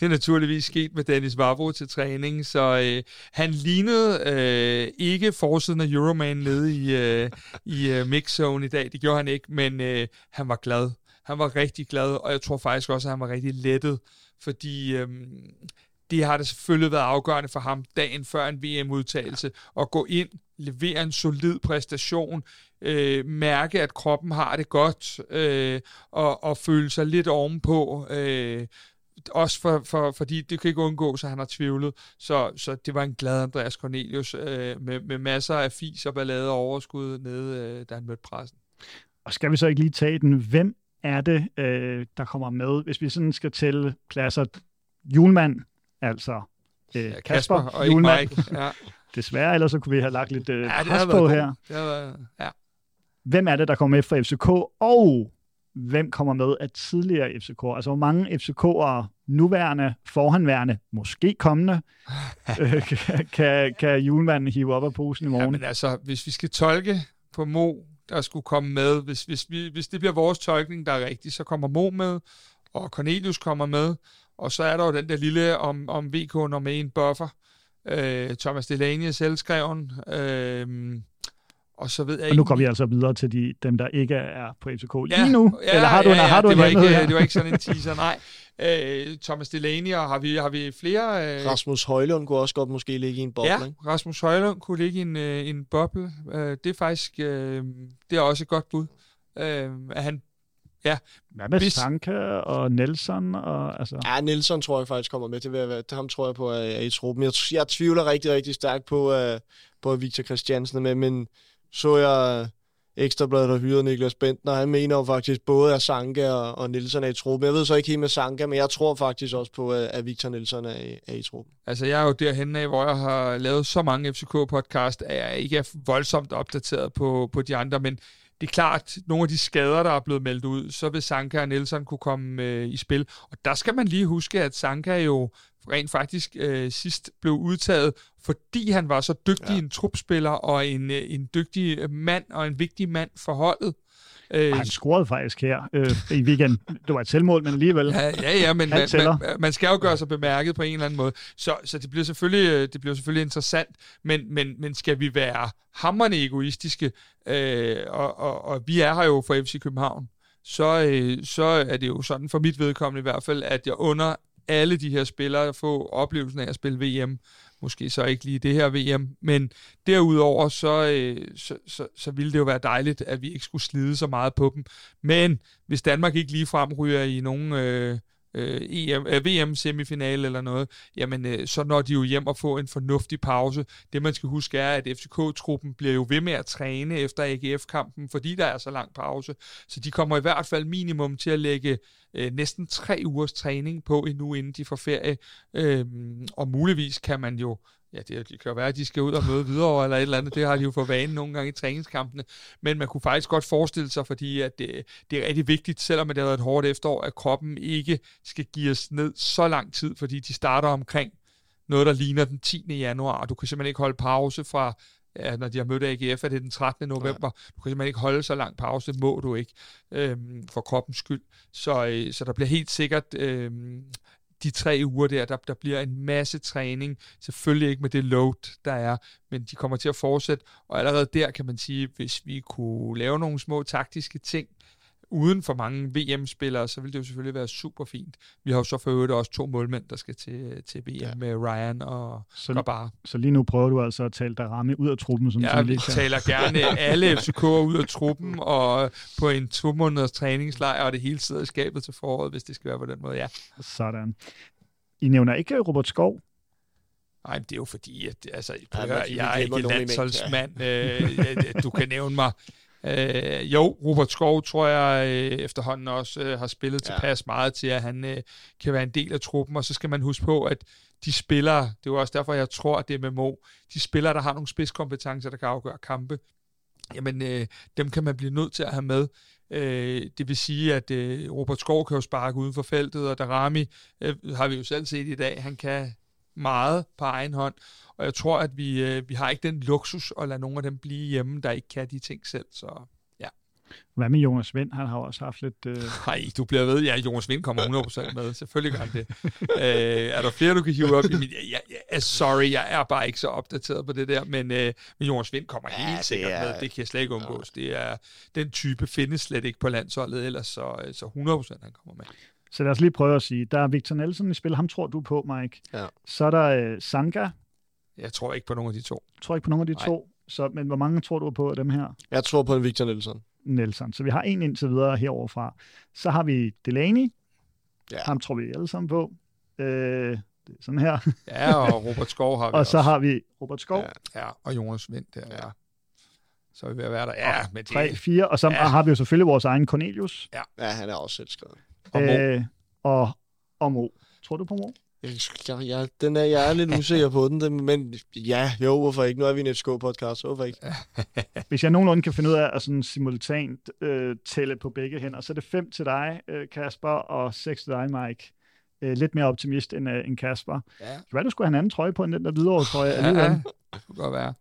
det er naturligvis sket med Dennis Vavro til træning, så øh, han lignede øh, ikke forsiden af Euroman nede i, øh, i øh, mixzone i dag, det gjorde han ikke, men øh, han var glad. Han var rigtig glad, og jeg tror faktisk også, at han var rigtig lettet, fordi øh, det har det selvfølgelig været afgørende for ham dagen før en VM-udtagelse at gå ind, levere en solid præstation, øh, mærke, at kroppen har det godt, øh, og, og føle sig lidt ovenpå. Øh, også for, for, fordi det kan ikke undgås, så han har tvivlet. Så, så det var en glad Andreas Cornelius øh, med, med masser af fis og ballade og overskud nede, øh, da han mødte pressen. Og skal vi så ikke lige tage den? Hvem er det, øh, der kommer med? Hvis vi sådan skal tælle pladser. Julemand, altså øh, Kasper, Kasper og Julemand. ikke Mike. Ja. Desværre, ellers så kunne vi have lagt lidt øh, ja, pres på her. Det været, ja. Hvem er det, der kommer med fra FCK, og hvem kommer med af tidligere FCK? Altså, hvor mange FCK'ere, nuværende, forhandværende, måske kommende, øh, kan, kan julemanden hive op af posen i morgen? Ja, men altså, hvis vi skal tolke på Mo, der skulle komme med, hvis, hvis, vi, hvis det bliver vores tolkning, der er rigtigt, så kommer Mo med, og Cornelius kommer med, og så er der jo den der lille om, om VK nummer en buffer, øh, Thomas Delaney er selvskreven, øh, og så ved jeg og nu går vi altså videre til de, dem, der ikke er på FCK lige ja, nu. Ja, Eller har du, ja, ja, har du det, var ikke, her? det var ikke sådan en teaser, nej. Øh, Thomas Delaney, og har vi, har vi flere... Øh... Rasmus Højlund kunne også godt måske ligge i en boble, Ja, ikke? Rasmus Højlund kunne ligge i en, øh, en boble. Øh, det er faktisk øh, det er også et godt bud. Øh, at han Ja. Hvad med Hvis... Sanka og Nelson? Og, altså... Ja, Nelson tror jeg faktisk kommer med til at være. Ham tror jeg på er i truppen. Jeg, jeg tvivler rigtig, rigtig stærkt på, uh, på Victor Christiansen med, men så jeg Ekstrabladet, der hyrede Niklas Bentner. Han mener jo faktisk både, at Sanka og, og Nielsen er i truppen. Jeg ved så ikke helt med Sanka, men jeg tror faktisk også på, at Victor Nielsen er, i, er i truppen. Altså, jeg er jo derhen af, hvor jeg har lavet så mange FCK-podcast, at jeg ikke er voldsomt opdateret på, på de andre, men det er klart, nogle af de skader, der er blevet meldt ud, så vil Sanka og Nielsen kunne komme øh, i spil. Og der skal man lige huske, at Sanka jo rent faktisk øh, sidst blev udtaget, fordi han var så dygtig ja. en trupspiller og en, øh, en dygtig mand og en vigtig mand for holdet. Øh, han scorede faktisk her øh, i weekenden. Det var et selvmål, men alligevel. Ja, ja, ja men man, man, man skal jo gøre sig bemærket på en eller anden måde. Så, så det, bliver selvfølgelig, øh, det bliver selvfølgelig interessant, men, men, men skal vi være hammerne egoistiske, øh, og, og, og vi er her jo for FC København, så, øh, så er det jo sådan for mit vedkommende i hvert fald, at jeg under alle de her spillere at få oplevelsen af at spille VM. Måske så ikke lige det her VM, men derudover så, øh, så, så, så ville det jo være dejligt, at vi ikke skulle slide så meget på dem. Men hvis Danmark ikke lige ryger i nogen øh, øh, EM, øh, VM-semifinale eller noget, jamen øh, så når de jo hjem og får en fornuftig pause. Det man skal huske er, at FCK-truppen bliver jo ved med at træne efter AGF-kampen, fordi der er så lang pause. Så de kommer i hvert fald minimum til at lægge øh, næsten tre ugers træning på endnu, inden de får ferie. Øh, og muligvis kan man jo ja, det, det kan jo være, at de skal ud og møde videre eller et eller andet. Det har de jo for vane nogle gange i træningskampene. Men man kunne faktisk godt forestille sig, fordi at det, det er rigtig vigtigt, selvom det har været et hårdt efterår, at kroppen ikke skal give os ned så lang tid, fordi de starter omkring noget, der ligner den 10. januar. Du kan simpelthen ikke holde pause fra ja, når de har mødt AGF, er det den 13. november. Ja. Du kan simpelthen ikke holde så lang pause, må du ikke, øhm, for kroppens skyld. Så, øh, så der bliver helt sikkert øhm, de tre uger der, der, der bliver en masse træning, selvfølgelig ikke med det load, der er, men de kommer til at fortsætte, og allerede der kan man sige, hvis vi kunne lave nogle små taktiske ting, uden for mange VM-spillere, så vil det jo selvfølgelig være super fint. Vi har jo så for øvrigt også to målmænd, der skal til, til VM ja. med Ryan og så, Gabar. Så lige nu prøver du altså at tale der ramme ud af truppen? Som ja, vi taler gerne alle FCK'er ud af truppen, og på en to måneders træningslejr, og det hele sidder i skabet til foråret, hvis det skal være på den måde, ja. Sådan. I nævner ikke Robert Skov? Nej, det er jo fordi, at altså, ja, høre, jeg er ikke landsholdsmand. Ja. øh, du kan nævne mig Øh, jo, Robert Skov tror jeg øh, efterhånden også øh, har spillet ja. tilpas meget til, at han øh, kan være en del af truppen, og så skal man huske på, at de spillere, det er jo også derfor, jeg tror, at det er med Mo, de spillere, der har nogle spidskompetencer, der kan afgøre kampe, jamen øh, dem kan man blive nødt til at have med. Øh, det vil sige, at øh, Robert Skov kan jo sparke uden for feltet, og Darami øh, har vi jo selv set i dag, han kan meget på egen hånd, og jeg tror, at vi, øh, vi har ikke den luksus at lade nogle af dem blive hjemme, der ikke kan de ting selv, så hvad med Jonas Vind? Han har også haft lidt... Øh... Nej, du bliver ved. Ja, Jonas Vind kommer 100% med. Selvfølgelig gør han det. øh, er der flere, du kan hive op i mit... Ja, ja, sorry, jeg er bare ikke så opdateret på det der, men, øh, men Jonas Vind kommer ja, helt sikkert er... med. Det kan jeg slet ikke undgås. Ja. Det er, den type findes slet ikke på landsholdet ellers, så, øh, så 100% han kommer med. Så lad os lige prøve at sige, der er Victor Nelson i spil, ham tror du på, Mike. Ja. Så er der øh, Sanka. Jeg tror ikke på nogen af de to. Jeg tror ikke på nogen af de Nej. to. Så, men hvor mange tror du på af dem her? Jeg tror på en Victor Nelson. Nelson. Så vi har en indtil videre heroverfra. Så har vi Delaney. Ja. Ham tror vi alle sammen på. Øh, det er sådan her. ja, og Robert Skov har vi Og også. så har vi Robert Skov. Ja, ja og Jonas Vind der. Ja. Så er vi ved at være der. Ja, men det... 3, 4, og så ja. har vi jo selvfølgelig vores egen Cornelius. Ja, ja han er også selv skrevet. Og Mo. Øh, og, og Mo. Tror du på Mo? Jeg, jeg, den er, jeg er lidt usikker på den, men ja, jo, hvorfor ikke? Nu er vi en FCK-podcast, hvorfor ikke? Hvis jeg nogenlunde kan finde ud af at sådan simultant øh, tælle på begge hænder, så er det fem til dig, øh, Kasper, og seks til dig, Mike. Øh, lidt mere optimist end, øh, end Kasper. Ja. Så hvad du skulle have en anden trøje på end den der videre trøje ja, Ja, det kunne godt være.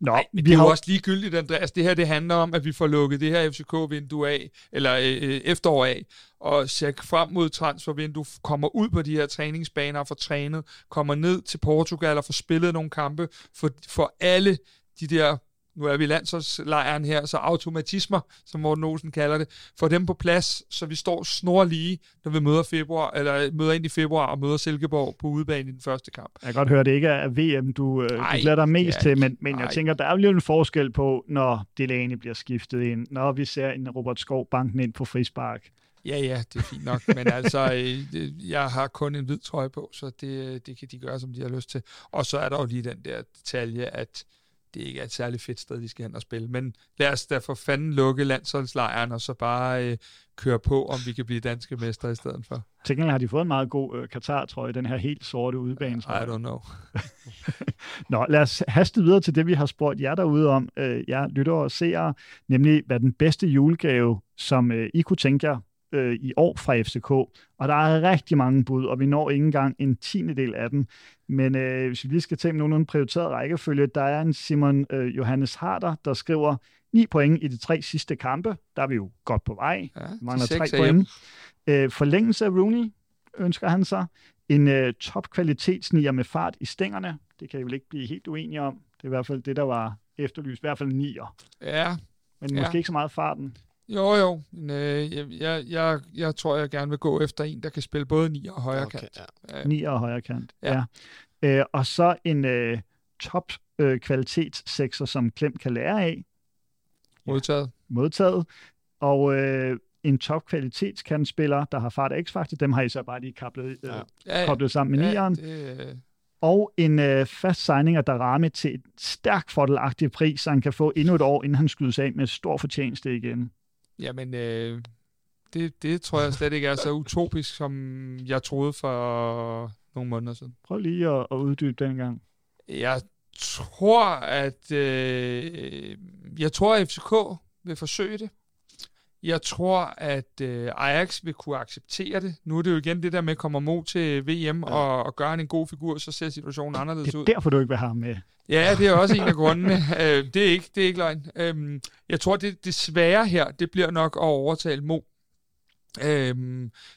Nå, Ej, men det er har... jo også ligegyldigt, Andreas. Det her det handler om, at vi får lukket det her FCK-vindue af, eller øh, øh, efterår af, og ser frem mod transfervindue, kommer ud på de her træningsbaner og får trænet, kommer ned til Portugal og får spillet nogle kampe, for, for alle de der nu er vi i landsholdslejren her, så automatismer, som Morten Olsen kalder det, få dem på plads, så vi står snorlige, når vi møder, februar, eller møder ind i februar og møder Silkeborg på udebane i den første kamp. Jeg kan godt høre, det ikke er VM, du, øh, Ej, du glæder dig mest ja, til, men, men jeg tænker, der er jo en forskel på, når Delaney bliver skiftet ind, når vi ser en Robert Skov banken ind på frispark. Ja, ja, det er fint nok, men altså, øh, jeg har kun en hvid trøje på, så det, det kan de gøre, som de har lyst til. Og så er der jo lige den der detalje, at det ikke er et særligt fedt sted, de skal hen og spille. Men lad os da for fanden lukke landsholdslejren, og så bare øh, køre på, om vi kan blive danske mester i stedet for. Til gengæld har de fået en meget god øh, Katar-trøje, den her helt sorte udebane. I don't know. Nå, lad os haste videre til det, vi har spurgt jer derude om, øh, jer lytter og seere, nemlig hvad den bedste julegave, som øh, I kunne tænke jer øh, i år fra FCK, og der er rigtig mange bud, og vi når ikke engang en tiende del af dem. Men øh, hvis vi lige skal tage nogen prioriteret rækkefølge, der er en Simon øh, Johannes Harder, der skriver 9 point i de tre sidste kampe. Der er vi jo godt på vej. Ja, mangler tre point. Øh, forlængelse af Rooney ønsker han sig. En øh, top-kvalitetsnier med fart i stængerne. Det kan I vel ikke blive helt uenige om. Det er i hvert fald det, der var efterlyst. I hvert fald nier. Ja. Men måske ja. ikke så meget farten. Jo, jo. Men, øh, jeg, jeg, jeg tror, jeg gerne vil gå efter en, der kan spille både 9 og højre okay, kant. Ja. 9 og højre kant, ja. ja. Øh, og så en øh, top øh, kvalitetssekser, som Klem kan lære af. Modtaget. Ja, modtaget. Og øh, en top kvalitetskantspiller, der har fart X-Factor, dem har I så bare lige koblet, øh, ja. Ja, ja. koblet sammen med ja, nieren. Det, og en øh, fast signing af Darame til et stærkt fordelagtig pris, så han kan få endnu et år, inden han skydes af med stor fortjeneste igen. Jamen, øh, det, det tror jeg slet ikke er så utopisk, som jeg troede for nogle måneder siden. Prøv lige at, at uddybe den gang. Jeg tror, at øh, jeg tror, at FCK vil forsøge det. Jeg tror, at øh, Ajax vil kunne acceptere det. Nu er det jo igen det der med, at kommer mod til VM ja. og, og gør en god figur, så ser situationen anderledes ud. Det er derfor, du ikke vil have med. Ja, det er også en af grundene. øh, det, er ikke, det er ikke løgn. Øh, jeg tror, det, det svære her, det bliver nok at overtale Mo øh,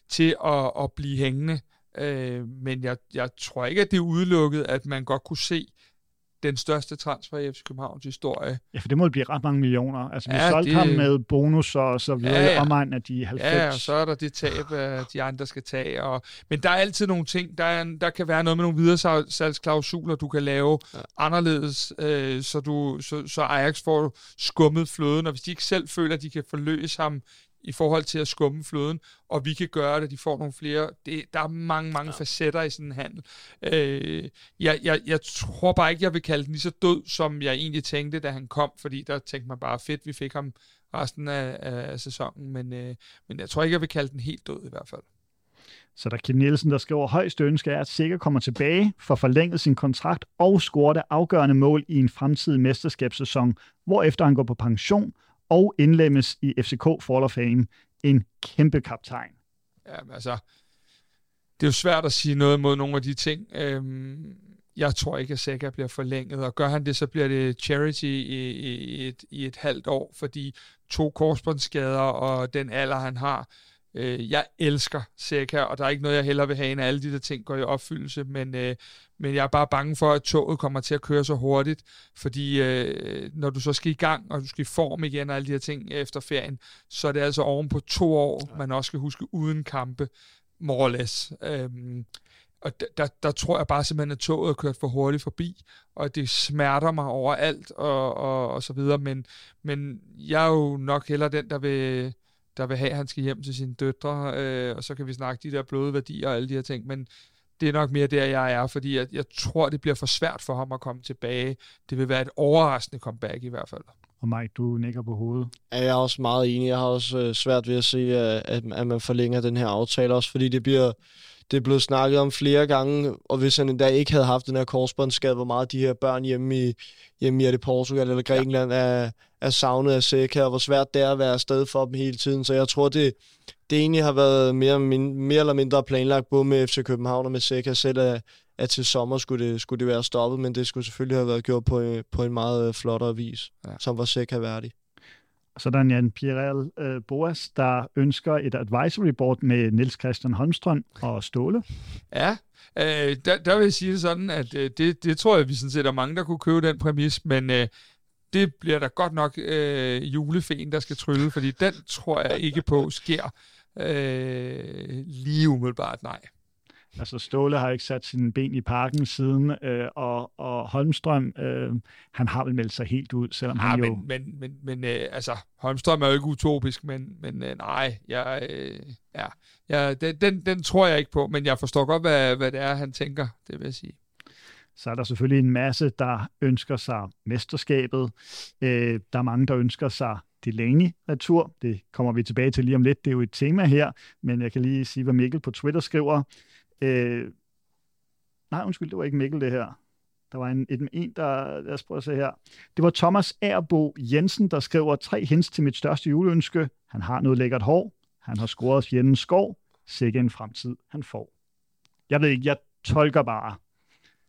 til at, at blive hængende. Øh, men jeg, jeg tror ikke, at det er udelukket, at man godt kunne se, den største transfer i FC Københavns historie. Ja, for det må blive ret mange millioner. Altså, vi ja, solgte det... ham med bonus og så videre, ja, ja. omegn af de 90. Ja, og så er der det tab, de andre skal tage. Og... Men der er altid nogle ting, der, er, der kan være noget med nogle videre salgsklausuler, du kan lave ja. anderledes, øh, så, du, så, så Ajax får skummet fløden, og hvis de ikke selv føler, at de kan forløse ham i forhold til at skumme fløden, og vi kan gøre det, de får nogle flere. Det, der er mange, mange ja. facetter i sådan en handel. Øh, jeg, jeg, jeg tror bare ikke, jeg vil kalde den lige så død, som jeg egentlig tænkte, da han kom, fordi der tænkte man bare, fedt, vi fik ham resten af, af sæsonen, men, øh, men jeg tror ikke, jeg vil kalde den helt død i hvert fald. Så der er Kim Nielsen, der skriver, højst ønske er, at Sikker kommer tilbage, for forlænget sin kontrakt og scorer det afgørende mål i en fremtidig mesterskabssæson, hvorefter han går på pension og indlemmes i FCK Fall of Fame. En kæmpe kaptajn. Ja, altså, det er jo svært at sige noget mod nogle af de ting. Øhm, jeg tror ikke, at Saka bliver forlænget, og gør han det, så bliver det charity i, i, et, i et halvt år, fordi to korsbåndsskader og den alder, han har. Øh, jeg elsker Sega, og der er ikke noget, jeg hellere vil have, end alle de der ting går i opfyldelse, men, øh, men jeg er bare bange for, at toget kommer til at køre så hurtigt, fordi øh, når du så skal i gang, og du skal i form igen og alle de her ting efter ferien, så er det altså oven på to år, man også skal huske uden kampe, more or less. Øhm, og der, der, der tror jeg bare simpelthen, at toget er kørt for hurtigt forbi, og det smerter mig overalt, og, og, og så videre, men, men jeg er jo nok heller den, der vil, der vil have, at han skal hjem til sine døtre, øh, og så kan vi snakke de der bløde værdier og alle de her ting, men det er nok mere der, jeg er, fordi jeg, jeg tror, det bliver for svært for ham at komme tilbage. Det vil være et overraskende comeback i hvert fald. Og Mike, du nikker på hovedet. Ja, jeg er også meget enig. Jeg har også øh, svært ved at se, at, at man forlænger den her aftale, også fordi det bliver det er blevet snakket om flere gange, og hvis han endda ikke havde haft den her korsbåndsskade, hvor meget de her børn hjemme i, hjemme i det Portugal eller Grækenland ja. er, er savnet af Seca, og hvor svært det er at være afsted for dem hele tiden. Så jeg tror, det, det egentlig har været mere, mere eller mindre planlagt, både med FC København og med Seca selv, at, at til sommer skulle det, skulle det være stoppet, men det skulle selvfølgelig have været gjort på, på en meget flottere vis, ja. som var Seca værdig. Så der er Jan Pierre øh, Boas, der ønsker et advisory board med Niels Christian Holmstrøm og Ståle. Ja, øh, der, der vil jeg sige det sådan, at øh, det, det tror jeg, vi sådan set er mange, der kunne købe den præmis, men øh, det bliver da godt nok øh, julefen, der skal trylle, fordi den tror jeg ikke på sker øh, lige umiddelbart, nej. Altså Ståle har ikke sat sine ben i parken siden, øh, og, og Holmstrøm, øh, han har vel meldt sig helt ud, selvom ja, han men, jo... Men, men, men øh, altså, Holmstrøm er jo ikke utopisk, men, men øh, nej, jeg, øh, ja, jeg, den, den, den tror jeg ikke på, men jeg forstår godt, hvad, hvad det er, han tænker, det vil jeg sige. Så er der selvfølgelig en masse, der ønsker sig mesterskabet. Øh, der er mange, der ønsker sig Delaney-retur. Det kommer vi tilbage til lige om lidt. Det er jo et tema her, men jeg kan lige sige, hvad Mikkel på Twitter skriver. Øh, nej, undskyld, det var ikke Mikkel det her. Der var en, en, en der, lad os prøve at se her. Det var Thomas Erbo Jensen, der skriver tre hints til mit største juleønske. Han har noget lækkert hår. Han har scoret Jens Skov. Sikke en fremtid, han får. Jeg ved ikke, jeg tolker bare.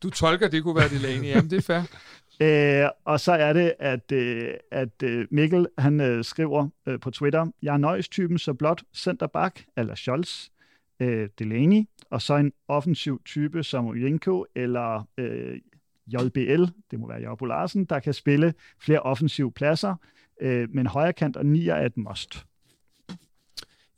Du tolker, det kunne være Delaney. Jamen, det er fair. Øh, og så er det, at, øh, at øh, Mikkel han øh, skriver øh, på Twitter, jeg er nøjestypen så blot centerback, eller Scholz, øh, Delaney, og så en offensiv type som Ujenko eller øh, JBL, det må være Jørgen Larsen, der kan spille flere offensive pladser, øh, men højrekant og nier er et must.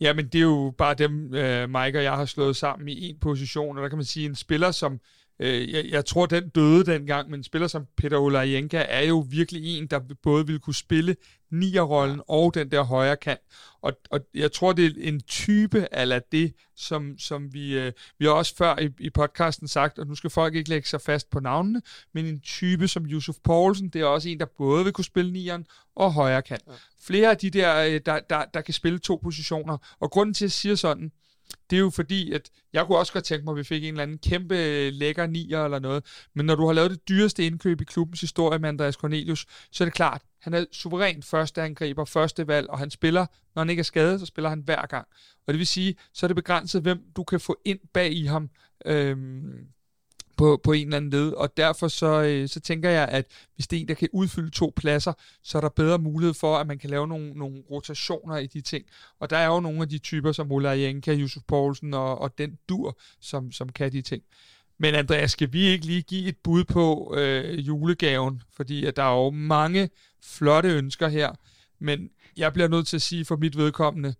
Ja, men det er jo bare dem, øh, Mike og jeg har slået sammen i en position, og der kan man sige, en spiller som Øh, jeg, jeg tror, den døde dengang, men en spiller som Peter Olajenka er jo virkelig en, der både vil kunne spille nierrollen og den der højre kant. Og, og jeg tror, det er en type af det, som, som vi, øh, vi har også før i, i podcasten sagt, og nu skal folk ikke lægge sig fast på navnene, men en type som Yusuf Poulsen, det er også en, der både vil kunne spille nieren og højre kant. Ja. Flere af de der, øh, der, der, der kan spille to positioner. Og grunden til, at jeg siger sådan, det er jo fordi, at jeg kunne også godt tænke mig, at vi fik en eller anden kæmpe lækker nier eller noget. Men når du har lavet det dyreste indkøb i klubbens historie med Andreas Cornelius, så er det klart, han er suverænt første angriber, første valg, og han spiller, når han ikke er skadet, så spiller han hver gang. Og det vil sige, så er det begrænset, hvem du kan få ind bag i ham. Øhm, på, på en eller anden led, og derfor så, øh, så tænker jeg, at hvis det er en, der kan udfylde to pladser, så er der bedre mulighed for, at man kan lave nogle, nogle rotationer i de ting. Og der er jo nogle af de typer, som Ola Jenka, Yusuf Poulsen og, og den dur, som, som kan de ting. Men Andreas, skal vi ikke lige give et bud på øh, julegaven? Fordi at der er jo mange flotte ønsker her, men jeg bliver nødt til at sige for mit vedkommende,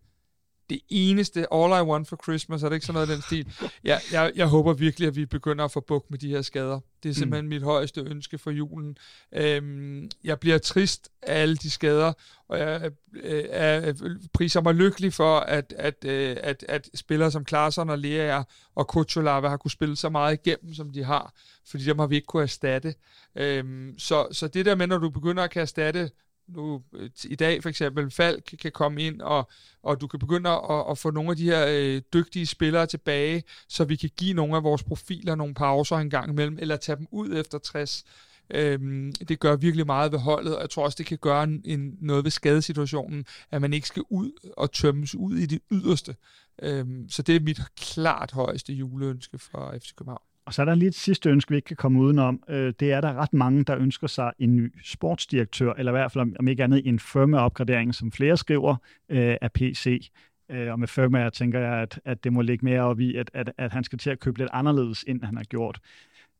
det eneste All I Want for Christmas, er det ikke sådan noget af den stil? Jeg, jeg, jeg håber virkelig, at vi begynder at få bukt med de her skader. Det er simpelthen mm. mit højeste ønske for julen. Øhm, jeg bliver trist af alle de skader, og jeg øh, er, priser mig lykkelig for, at, at, øh, at, at spillere som Klaarsson og Lea og Kuchulava har kunne spille så meget igennem, som de har, fordi dem har vi ikke kunne erstatte. Øhm, så, så det der med, når du begynder at kan erstatte nu, øh, i dag for eksempel, Falk kan komme ind, og, og du kan begynde at, at få nogle af de her øh, dygtige spillere tilbage, så vi kan give nogle af vores profiler nogle pauser en gang imellem, eller tage dem ud efter 60. Øhm, det gør virkelig meget ved holdet, og jeg tror også, det kan gøre en, en, noget ved skadesituationen, at man ikke skal ud og tømmes ud i det yderste. Øhm, så det er mit klart højeste juleønske for FC København. Og så er der lige et sidste ønske, vi ikke kan komme udenom. Øh, det er der ret mange, der ønsker sig en ny sportsdirektør, eller i hvert fald om ikke andet en firmaopgradering, som flere skriver, øh, af PC. Øh, og med firma tænker jeg, at, at det må ligge mere op i, at, at, at han skal til at købe lidt anderledes, end han har gjort.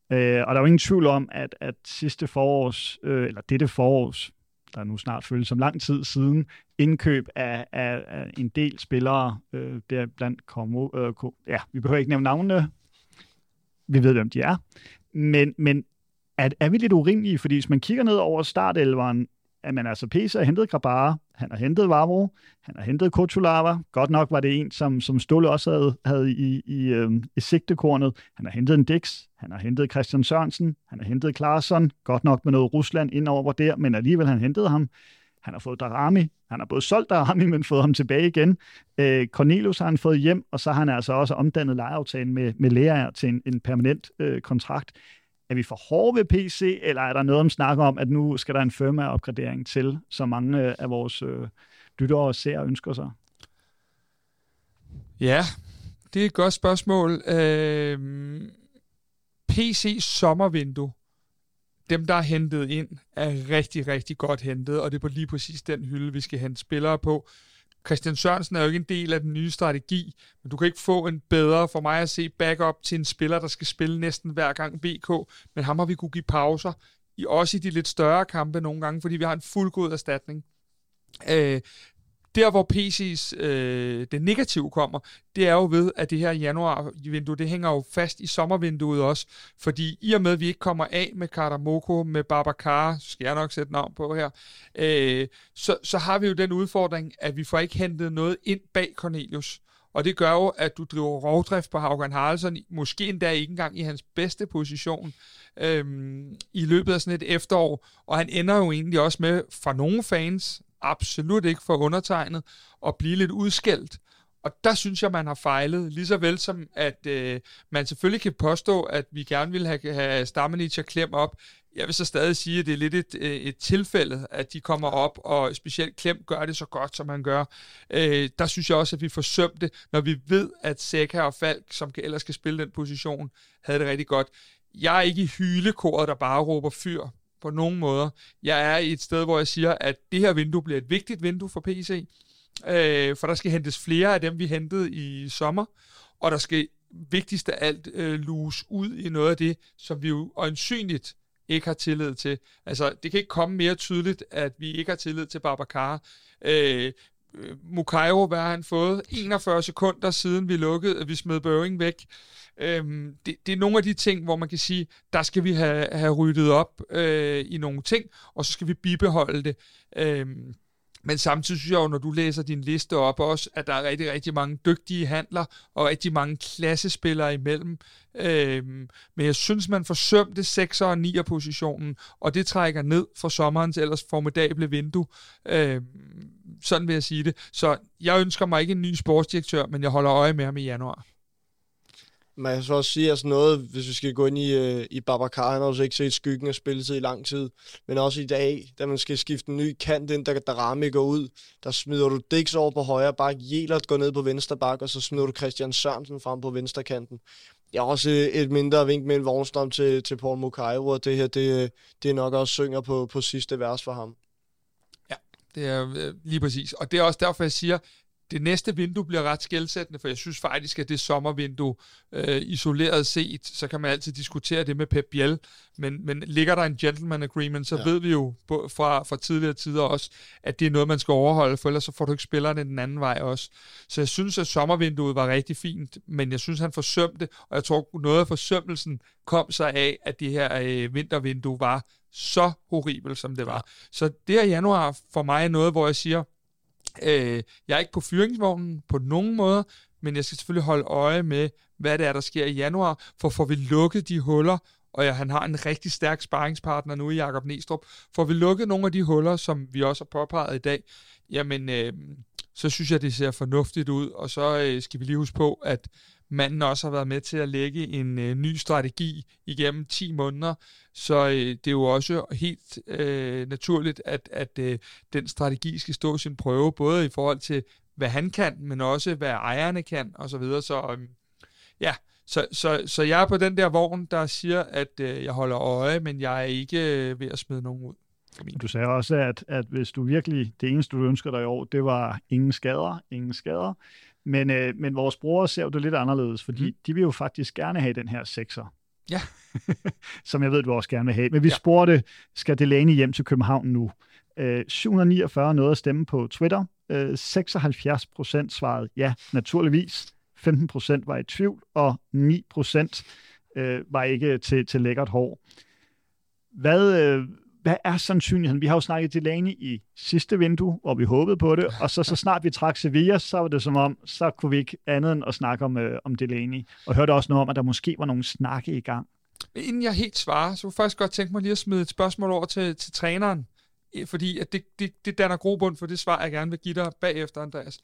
og der er jo ingen tvivl om, at, at sidste forårs, eller dette forårs, der nu snart føles som lang tid siden, indkøb af, af, af en del spillere, øh, der blandt kom, øh, ja, vi behøver ikke nævne navnene, vi ved, hvem de er. Men, men er, er vi lidt urimelige? Fordi hvis man kigger ned over startelveren, at man altså Pesa har hentet Grabara, han har hentet Vavro, han har hentet Kotulava. Godt nok var det en, som, som Ståle også havde, havde i, i, øh, i sigtekornet. Han har hentet en Dix, han har hentet Christian Sørensen, han har hentet Klarsson, godt nok med noget Rusland indover der, men alligevel han hentede ham. Han har fået Darami. Han har både solgt Darami, men fået ham tilbage igen. Øh, Cornelius har han fået hjem, og så har han altså også omdannet lejeaftalen med, med Lea til en, en permanent øh, kontrakt. Er vi for hårde ved PC, eller er der noget om snakker om, at nu skal der en firma-opgradering til, så mange øh, af vores øh, lyttere og ønsker sig? Ja, det er et godt spørgsmål. Øh, PC sommervindue dem, der er hentet ind, er rigtig, rigtig godt hentet, og det er på lige præcis den hylde, vi skal hente spillere på. Christian Sørensen er jo ikke en del af den nye strategi, men du kan ikke få en bedre for mig at se backup til en spiller, der skal spille næsten hver gang BK, men ham har vi kunne give pauser, i også i de lidt større kampe nogle gange, fordi vi har en fuldgod erstatning. Øh, der, hvor PC's øh, det negative kommer, det er jo ved, at det her januar-vindue, det hænger jo fast i sommervinduet også, fordi i og med, at vi ikke kommer af med Moko, med Babacar, skal jeg nok sætte navn på her, øh, så, så har vi jo den udfordring, at vi får ikke hentet noget ind bag Cornelius. Og det gør jo, at du driver rovdrift på Haugen Haraldsson, måske endda ikke engang i hans bedste position øhm, i løbet af sådan et efterår. Og han ender jo egentlig også med, for nogle fans, absolut ikke for undertegnet at blive lidt udskældt. Og der synes jeg, man har fejlet, lige så vel som at øh, man selvfølgelig kan påstå, at vi gerne vil have, have Stammenich og Klem op. Jeg vil så stadig sige, at det er lidt et, øh, et tilfælde, at de kommer op, og specielt Klem gør det så godt, som han gør. Øh, der synes jeg også, at vi forsømte, når vi ved, at Seca og Falk, som ellers skal spille den position, havde det rigtig godt. Jeg er ikke i hylekoret, der bare råber fyr på nogen måder. Jeg er i et sted, hvor jeg siger, at det her vindue bliver et vigtigt vindue for PC, øh, for der skal hentes flere af dem, vi hentede i sommer, og der skal vigtigst af alt øh, luse ud i noget af det, som vi jo øjensynligt ikke har tillid til. Altså, det kan ikke komme mere tydeligt, at vi ikke har tillid til Babacar. Øh, Øh, Mukairo, hvad har han fået? 41 sekunder siden vi lukkede, at vi smed Børing væk. Øhm, det, det er nogle af de ting, hvor man kan sige, der skal vi have, have ryddet op øh, i nogle ting, og så skal vi bibeholde det. Øhm, men samtidig synes jeg jo, når du læser din liste op også, at der er rigtig, rigtig mange dygtige handler og rigtig mange klassespillere imellem. Øhm, men jeg synes, man forsømte 6'er og 9'er positionen, og det trækker ned for sommerens ellers formidable vindue. Øhm, sådan vil jeg sige det. Så jeg ønsker mig ikke en ny sportsdirektør, men jeg holder øje med ham i januar. Man kan så også sige altså noget, hvis vi skal gå ind i, øh, i Babacar, han har også ikke set skyggen af spilletid i lang tid, men også i dag, da man skal skifte en ny kant ind, der Darami går ud, der smider du Dix over på højre bak, Jelert går ned på venstre bak, og så smider du Christian Sørensen frem på venstre kanten. Jeg har også øh, et mindre vink med en vognstrøm til, til Paul Mukairo, og det her, det, øh, det er nok også synger på, på sidste vers for ham. Det er øh, lige præcis. Og det er også derfor, jeg siger, det næste vindue bliver ret skældsættende, for jeg synes faktisk, at det sommervindue øh, isoleret set, så kan man altid diskutere det med Pep Biel, men, men ligger der en gentleman agreement, så ja. ved vi jo fra, fra tidligere tider også, at det er noget, man skal overholde, for ellers så får du ikke spillerne den anden vej også. Så jeg synes, at sommervinduet var rigtig fint, men jeg synes, han forsømte, og jeg tror, noget af forsømmelsen kom sig af, at det her øh, vintervindue var så horribelt, som det var. Ja. Så det her januar for mig er noget, hvor jeg siger, Øh, jeg er ikke på fyringsvognen på nogen måde, men jeg skal selvfølgelig holde øje med, hvad det er, der sker i januar, for får vi lukket de huller, og ja, han har en rigtig stærk sparringspartner nu i Jakob Næstrup. Får vi lukket nogle af de huller, som vi også har påpeget i dag, jamen, øh, så synes jeg, det ser fornuftigt ud, og så øh, skal vi lige huske på, at manden også har været med til at lægge en øh, ny strategi igennem 10 måneder, så øh, det er jo også helt øh, naturligt, at, at øh, den strategi skal stå sin prøve, både i forhold til, hvad han kan, men også hvad ejerne kan, og så videre. Så øh, ja, så, så, så jeg er på den der vogn, der siger, at øh, jeg holder øje, men jeg er ikke øh, ved at smide nogen ud. Du sagde også, at, at hvis du virkelig, det eneste du ønsker dig i år, det var ingen skader, ingen skader. Men, øh, men vores brugere ser jo det lidt anderledes, fordi mm. de vil jo faktisk gerne have den her sekser. Ja. som jeg ved, du også gerne vil have. Men vi ja. spurgte, skal Delaney hjem til København nu? Øh, 749 nåede at stemme på Twitter. Øh, 76 procent svarede ja, naturligvis. 15 procent var i tvivl, og 9 procent øh, var ikke til, til lækkert hår. Hvad, øh, hvad er sandsynligheden? Vi har jo snakket Delaney i sidste vindue, hvor vi håbede på det, og så, så snart vi trak Sevilla, så var det som om, så kunne vi ikke andet end at snakke om, øh, om Delaney. Og hørte også noget om, at der måske var nogle snakke i gang. Inden jeg helt svarer, så kunne jeg faktisk godt tænke mig lige at smide et spørgsmål over til, til træneren, fordi at det, det, det danner grobund for det svar, jeg gerne vil give dig bagefter, Andreas.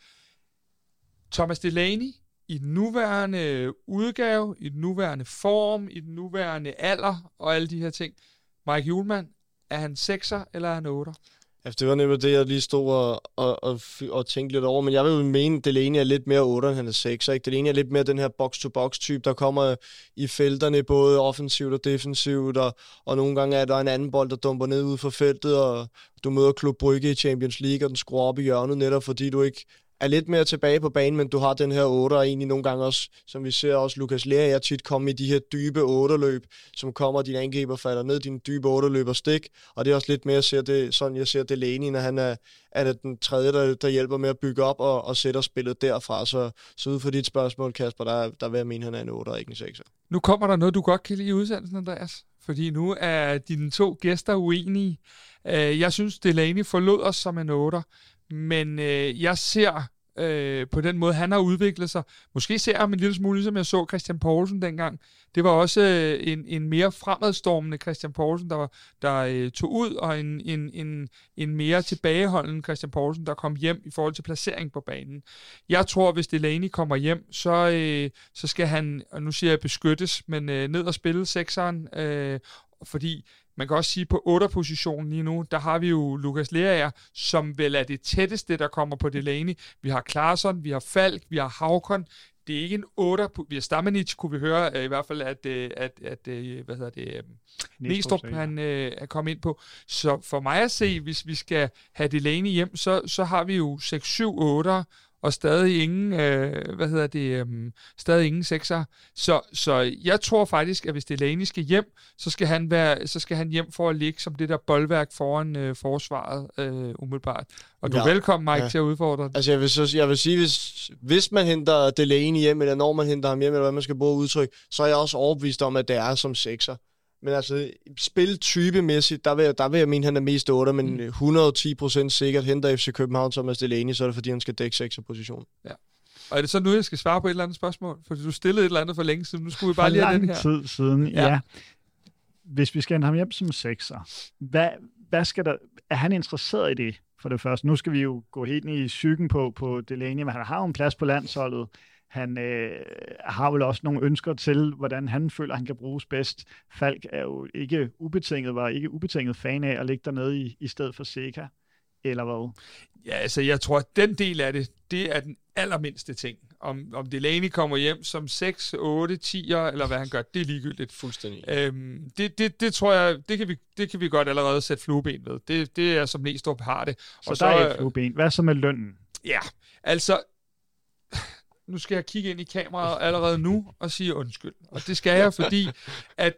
Thomas Delaney i den nuværende udgave, i den nuværende form, i den nuværende alder og alle de her ting. Mike Julemand, er han 6'er eller er han 8'er? Altså, det var nemlig det, jeg lige stod og, og, og, og tænkte lidt over. Men jeg vil jo mene, at Delaney er lidt mere 8, end han er 6. Ikke? Delaney er lidt mere den her box-to-box-type, der kommer i felterne, både offensivt og defensivt. Og, og nogle gange er der en anden bold, der dumper ned ud for feltet, og du møder Klub Brygge i Champions League, og den skruer op i hjørnet, netop fordi du ikke er lidt mere tilbage på banen, men du har den her 8, og egentlig nogle gange også, som vi ser også Lukas Lea tit komme i de her dybe 8-løb, som kommer, din angriber falder ned, din dybe 8-løb og stik, og det er også lidt mere, ser det, sådan jeg ser Delaney, når han er, er det den tredje, der, der hjælper med at bygge op og, og sætter spillet derfra, så, så ud for dit spørgsmål, Kasper, der, der vil jeg mene, han er en 8 og ikke en 6. Nu kommer der noget, du godt kan lide i udsendelsen, Andreas, fordi nu er dine to gæster uenige. Øh, jeg synes, Delaney forlod os som en 8, men øh, jeg ser øh, på den måde, han har udviklet sig. Måske ser jeg ham en lille smule, ligesom jeg så Christian Poulsen dengang. Det var også øh, en, en mere fremadstormende Christian Poulsen, der, var, der øh, tog ud, og en, en, en, en mere tilbageholdende Christian Poulsen, der kom hjem i forhold til placering på banen. Jeg tror, hvis Delaney kommer hjem, så, øh, så skal han, og nu siger jeg beskyttes, men øh, ned og spille sekseren, øh, fordi man kan også sige, på 8 positionen lige nu, der har vi jo Lukas Lerager, som vel er det tætteste, der kommer på Delaney. Vi har Klaarsson, vi har Falk, vi har Havkon. Det er ikke en 8. Vi har Stamanic, kunne vi høre øh, i hvert fald, at, øh, at, at øh, hvad hedder det, Næstrup, han øh, er kommet ind på. Så for mig at se, hvis vi skal have Delaney hjem, så, så har vi jo 6-7-8'er, og stadig ingen, øh, hvad hedder det, øh, stadig ingen sekser. Så, så jeg tror faktisk, at hvis Delaney skal hjem, så skal han, være, så skal han hjem for at ligge som det der boldværk foran øh, forsvaret øh, umiddelbart. Og du ja. er velkommen, Mike, ja. til at udfordre Altså jeg vil, så, jeg vil sige, hvis, hvis man henter Delaney hjem, eller når man henter ham hjem, eller hvad man skal bruge udtryk, så er jeg også overbevist om, at det er som sekser. Men altså, spiltypemæssigt, der vil, der vil jeg mene, at han er mest 8, men mm. 110% sikkert henter FC København Thomas Delaney, så er det fordi, han skal dække 6 position. Ja. Og er det så nu, jeg skal svare på et eller andet spørgsmål? For du stillede et eller andet for længe siden. Nu skulle vi bare for lige have den her. tid siden, ja. ja. Hvis vi skal hente ham hjem som sekser, hvad, hvad skal der, er han interesseret i det for det første? Nu skal vi jo gå helt i psyken på, på Delaney, men han har jo en plads på landsholdet. Han øh, har vel også nogle ønsker til, hvordan han føler, han kan bruges bedst. Falk er jo ikke ubetinget, var ikke ubetinget fan af at ligge dernede i, i stedet for Seca, eller hvad? Ja, altså jeg tror, at den del af det, det er den allermindste ting. Om, om Delaney kommer hjem som 6, 8, 10'er, eller hvad han gør, det er ligegyldigt. Fuldstændig. Øhm, det, det, det tror jeg, det kan, vi, det kan vi godt allerede sætte flueben ved. Det, det er som Næstrup har det. Så, og så der er et flueben. Hvad så med lønnen? Ja, altså nu skal jeg kigge ind i kameraet allerede nu og sige undskyld. Og det skal jeg, fordi at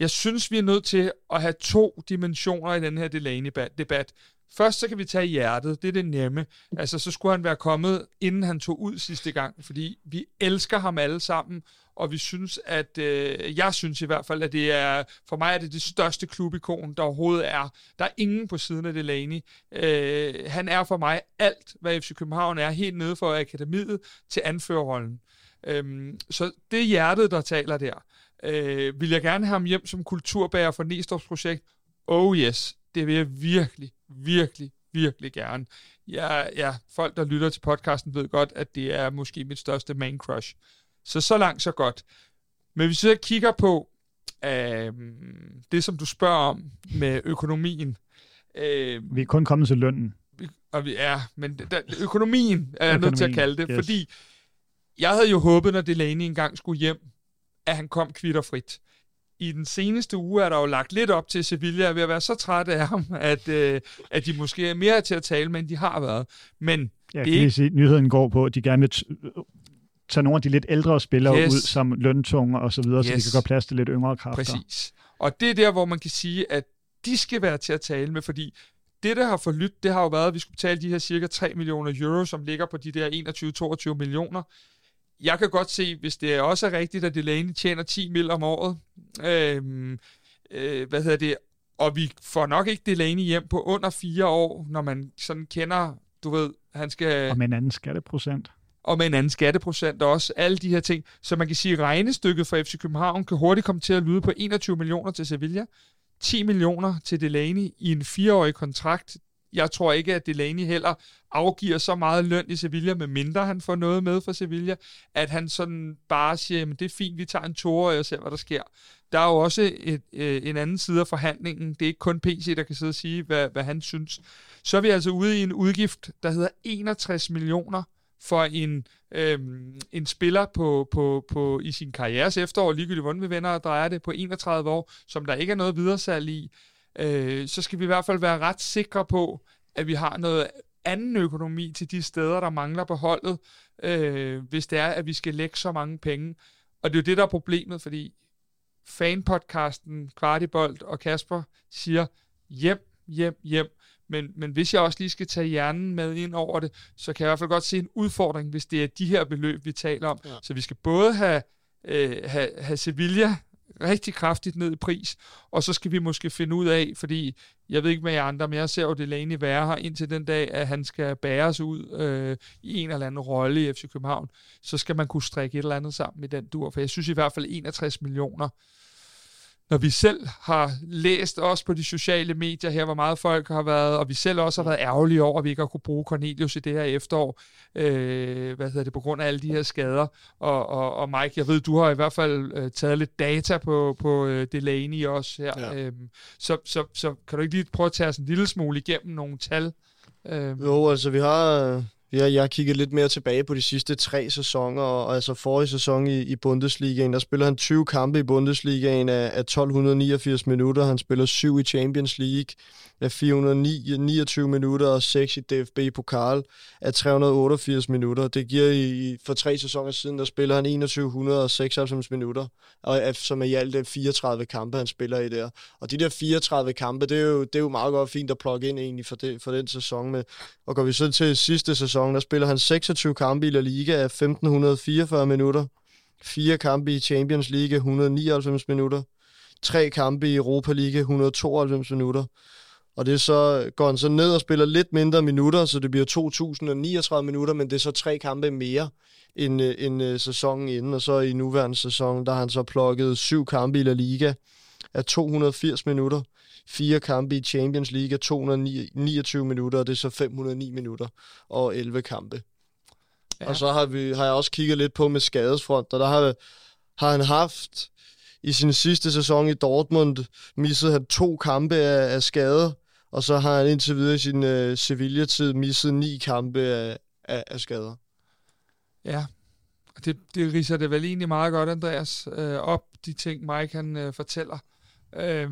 jeg synes, vi er nødt til at have to dimensioner i den her Delaney-debat. Først så kan vi tage hjertet, det er det nemme. Altså, så skulle han være kommet, inden han tog ud sidste gang, fordi vi elsker ham alle sammen, og vi synes, at, øh, jeg synes i hvert fald, at det er, for mig er det det største klubikon, der overhovedet er. Der er ingen på siden af Delaney. Øh, han er for mig alt, hvad FC København er, helt nede fra akademiet til anførerrollen. Øh, så det er hjertet, der taler der. Øh, vil jeg gerne have ham hjem som kulturbærer for Næstorps projekt? Oh yes, det vil jeg virkelig, virkelig, virkelig gerne. Ja, ja, folk, der lytter til podcasten, ved godt, at det er måske mit største main crush. Så så langt, så godt. Men hvis vi så kigger på øh, det, som du spørger om med økonomien. Øh, vi er kun kommet til lønnen. Og vi er, men da, økonomien er jeg nødt til at kalde det, yes. fordi jeg havde jo håbet, når Delaney engang skulle hjem, at han kom kvitterfrit. I den seneste uge er der jo lagt lidt op til Sevilla er ved at være så træt af ham, at, øh, at de måske er mere til at tale med, end de har været. Men ja, det er ikke... sige, nyheden går på, at de gerne vil tage nogle af de lidt ældre spillere yes. ud som løntunge og så videre, yes. så de kan gøre plads til lidt yngre kræfter. Præcis. Og det er der, hvor man kan sige, at de skal være til at tale med, fordi det, der har forlyttet, det har jo været, at vi skulle betale de her cirka 3 millioner euro, som ligger på de der 21-22 millioner. Jeg kan godt se, hvis det også er rigtigt, at Delaney tjener 10 mil om året, øh, øh, hvad hedder det, og vi får nok ikke Delaney hjem på under fire år, når man sådan kender, du ved, han skal... Og med en anden skatteprocent og med en anden skatteprocent og også alle de her ting. Så man kan sige, at regnestykket for FC København kan hurtigt komme til at lyde på 21 millioner til Sevilla, 10 millioner til Delaney i en fireårig kontrakt. Jeg tror ikke, at Delaney heller afgiver så meget løn i Sevilla, med mindre han får noget med fra Sevilla, at han sådan bare siger, at det er fint, vi tager en toer og ser, hvad der sker. Der er jo også et, øh, en anden side af forhandlingen. Det er ikke kun PC, der kan sidde og sige, hvad, hvad han synes. Så er vi altså ude i en udgift, der hedder 61 millioner for en, øhm, en spiller på, på, på, i sin karrieres efterår, ligegyldigt hvordan vi vender og drejer det, på 31 år, som der ikke er noget videresalg i, øh, så skal vi i hvert fald være ret sikre på, at vi har noget anden økonomi til de steder, der mangler på holdet, øh, hvis det er, at vi skal lægge så mange penge. Og det er jo det, der er problemet, fordi fanpodcasten, Kvartibolt og Kasper siger, hjem, hjem, hjem. Men, men hvis jeg også lige skal tage hjernen med ind over det, så kan jeg i hvert fald godt se en udfordring, hvis det er de her beløb, vi taler om. Ja. Så vi skal både have, øh, have, have Sevilla rigtig kraftigt ned i pris, og så skal vi måske finde ud af, fordi jeg ved ikke med jer andre, men jeg ser jo Delaney være her indtil den dag, at han skal bæres ud øh, i en eller anden rolle i FC København, så skal man kunne strikke et eller andet sammen i den dur, for jeg synes i hvert fald 61 millioner, når vi selv har læst også på de sociale medier her, hvor meget folk har været, og vi selv også har været ærgerlige over, at vi ikke har kunne bruge Cornelius i det her efterår, øh, hvad hedder det, på grund af alle de her skader. Og, og, og Mike, jeg ved, du har i hvert fald øh, taget lidt data på, på øh, Delaney også her. Ja. Øhm, så, så, så kan du ikke lige prøve at tage os en lille smule igennem nogle tal? Øhm. Jo, altså vi har Ja, jeg har kigget lidt mere tilbage på de sidste tre sæsoner, og altså forrige sæson i, i Bundesligaen, der spiller han 20 kampe i Bundesligaen af, af 1289 minutter. Han spiller 7 i Champions League af 429 minutter og 6 i DFB-pokal af 388 minutter. Det giver i, for tre sæsoner siden, der spiller han 2196 minutter, og som er i alt øh, 34 kampe, han spiller i der. Og de der 34 kampe, det er jo, det er jo meget godt fint at plukke ind egentlig for, det, for den sæson. Med. Og går vi så til sidste sæson, der spiller han 26 kampe i La Liga af 1544 minutter, fire kampe i Champions League 199 minutter, tre kampe i Europa League 192 minutter, og det så går han så ned og spiller lidt mindre minutter, så det bliver 2039 minutter, men det er så tre kampe mere end, øh, end uh, sæsonen inden. Og så i nuværende sæson, der har han så plukket syv kampe i La Liga af 280 minutter, fire kampe i Champions League af 229 minutter, og det er så 509 minutter og 11 kampe. Ja. Og så har, vi, har jeg også kigget lidt på med skadesfront, og der har, har han haft i sin sidste sæson i Dortmund, misset han to kampe af, af skade, og så har han indtil videre i sin øh, Sevilla-tid misset ni kampe af, af, af skader. Ja, det, det riser det vel egentlig meget godt, Andreas, øh, op, de ting Mike han øh, fortæller. Øh,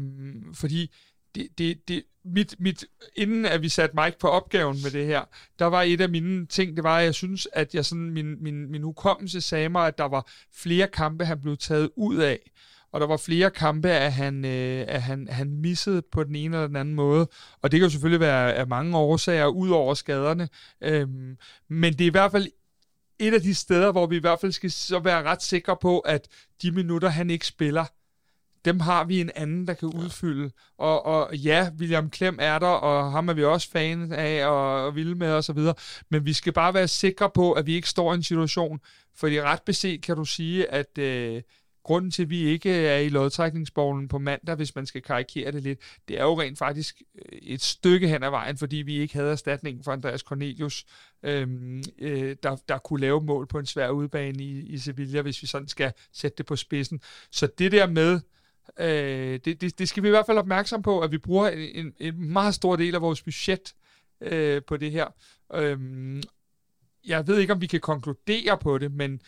fordi det, det, det, mit, mit, inden at vi satte Mike på opgaven med det her, der var et af mine ting, det var, at jeg synes, at jeg sådan, min, min, min hukommelse sagde mig, at der var flere kampe, han blev taget ud af og der var flere kampe, at han, øh, at han, han missede på den ene eller den anden måde. Og det kan jo selvfølgelig være af mange årsager, ud over skaderne. Øhm, men det er i hvert fald et af de steder, hvor vi i hvert fald skal så være ret sikre på, at de minutter, han ikke spiller, dem har vi en anden, der kan udfylde. Og, og ja, William Klem er der, og ham er vi også fan af og, og vilde med og så videre. Men vi skal bare være sikre på, at vi ikke står i en situation, fordi ret beset kan du sige, at øh, grunden til, at vi ikke er i lodtrækningsborgen på mandag, hvis man skal karikere det lidt, det er jo rent faktisk øh, et stykke hen ad vejen, fordi vi ikke havde erstatningen for Andreas Cornelius, øhm, øh, der, der kunne lave mål på en svær udbane i, i Sevilla, hvis vi sådan skal sætte det på spidsen. Så det der med, øh, det, det, det skal vi i hvert fald opmærksom på, at vi bruger en, en, en meget stor del af vores budget øh, på det her. Øhm, jeg ved ikke, om vi kan konkludere på det, men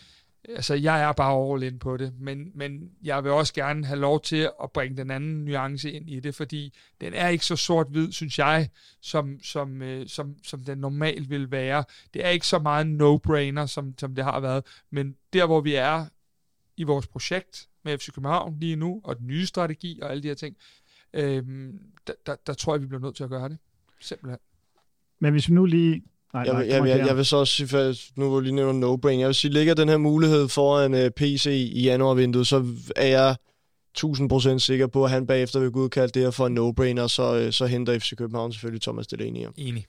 altså, jeg er bare all in på det, men, men jeg vil også gerne have lov til at bringe den anden nuance ind i det, fordi den er ikke så sort-hvid, synes jeg, som, som, øh, som, som den normalt vil være. Det er ikke så meget no-brainer, som, som det har været, men der, hvor vi er i vores projekt med FC København lige nu, og den nye strategi og alle de her ting, øh, der, der, der tror jeg, vi bliver nødt til at gøre det. Simpelthen. Men hvis vi nu lige Nej, jeg, nej, jeg, jeg, jeg vil så også sige, for nu hvor lige nævner no-brain, jeg vil sige, ligger den her mulighed foran uh, øh, PC i januarvinduet, så er jeg 1000% sikker på, at han bagefter vil udkalde det her for en no-brainer, så, uh, så henter FC København selvfølgelig Thomas Delaney. Enig.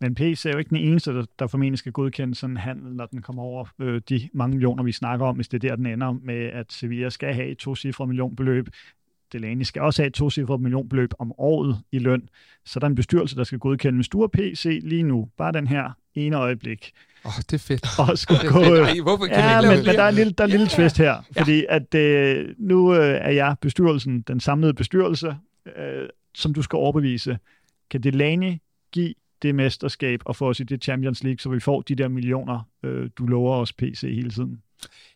Men PC er jo ikke den eneste, der, der formentlig skal godkende sådan en handel, når den kommer over øh, de mange millioner, vi snakker om, hvis det er der, den ender med, at Sevilla skal have et to cifre millionbeløb. Delaney skal også have et tocifret millionbeløb om året i løn. Så der er en bestyrelse, der skal godkende. Du er PC lige nu, bare den her ene øjeblik. Åh, oh, det er fedt. Og skulle det er gå, fedt. Ej, hvorfor kan ja, men, men der er en lille, der er en lille ja. twist her, fordi ja. at øh, nu øh, er jeg bestyrelsen, den samlede bestyrelse, øh, som du skal overbevise. Kan Delaney give det mesterskab og få os i det Champions League, så vi får de der millioner, øh, du lover os PC hele tiden?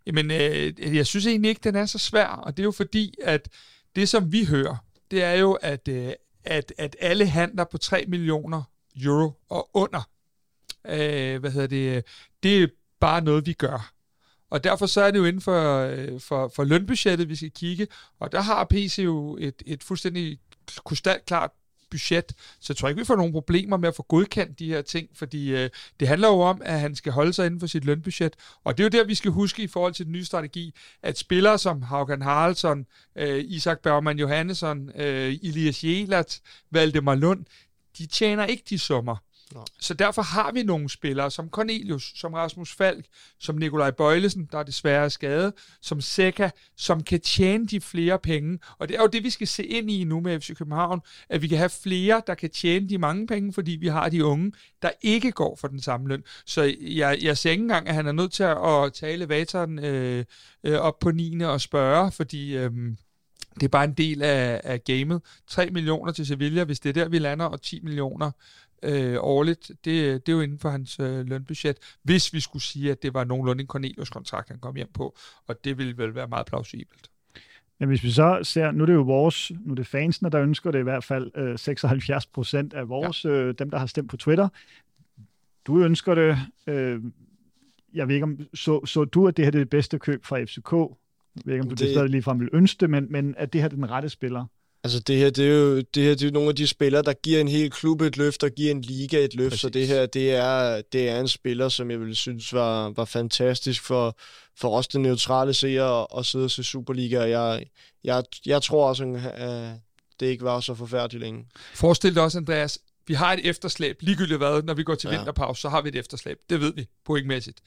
Jamen, øh, jeg synes egentlig ikke, den er så svær, og det er jo fordi, at det, som vi hører, det er jo, at, øh, at, at alle handler på 3 millioner euro og under, øh, hvad hedder det, det er bare noget, vi gør. Og derfor så er det jo inden for, øh, for, for lønbudgettet, vi skal kigge, og der har PC jo et, et fuldstændig krystalklart budget, så jeg tror ikke, vi får nogen problemer med at få godkendt de her ting, fordi øh, det handler jo om, at han skal holde sig inden for sit lønbudget, og det er jo der, vi skal huske i forhold til den nye strategi, at spillere som Haugen Haraldsson, øh, Isak Bergman Johannesson, øh, Elias Jelat, Valdemar Lund, de tjener ikke de summer. Så derfor har vi nogle spillere som Cornelius, som Rasmus Falk, som Nikolaj Bøjlesen, der er desværre skadet, som Seca, som kan tjene de flere penge. Og det er jo det, vi skal se ind i nu med FC København, at vi kan have flere, der kan tjene de mange penge, fordi vi har de unge, der ikke går for den samme løn. Så jeg, jeg ser ikke engang, at han er nødt til at tale Vateren øh, øh, op på 9. og spørge, fordi... Øh, det er bare en del af, af gamet. 3 millioner til Sevilla, hvis det er der, vi lander, og 10 millioner øh, årligt. Det, det er jo inden for hans øh, lønbudget, hvis vi skulle sige, at det var nogenlunde en Cornelius-kontrakt, han kom hjem på, og det ville vel være meget plausibelt. Men hvis vi så ser, nu er det jo vores, nu er det fansene, der ønsker det i hvert fald øh, 76 procent af vores, ja. øh, dem der har stemt på Twitter. Du ønsker det, øh, jeg ved ikke om, så, så du, at det her er det bedste køb fra FCK? Jeg ved ikke, om du det, det stadig ligefrem vil ønske det, men, men at det her er den rette spiller? Altså det her, det er jo, det her, det er jo nogle af de spillere, der giver en hel klub et løft, og giver en liga et løft, Præcis. så det her, det er, det er en spiller, som jeg vil synes var, var fantastisk for, for os, den neutrale seere, at sidde og se Superliga, og jeg, jeg, jeg tror også, at det ikke var så forfærdeligt længe. Forestil dig også, Andreas, vi har et efterslæb, ligegyldigt hvad, når vi går til ja. vinterpause, så har vi et efterslæb. Det ved vi, pointmæssigt.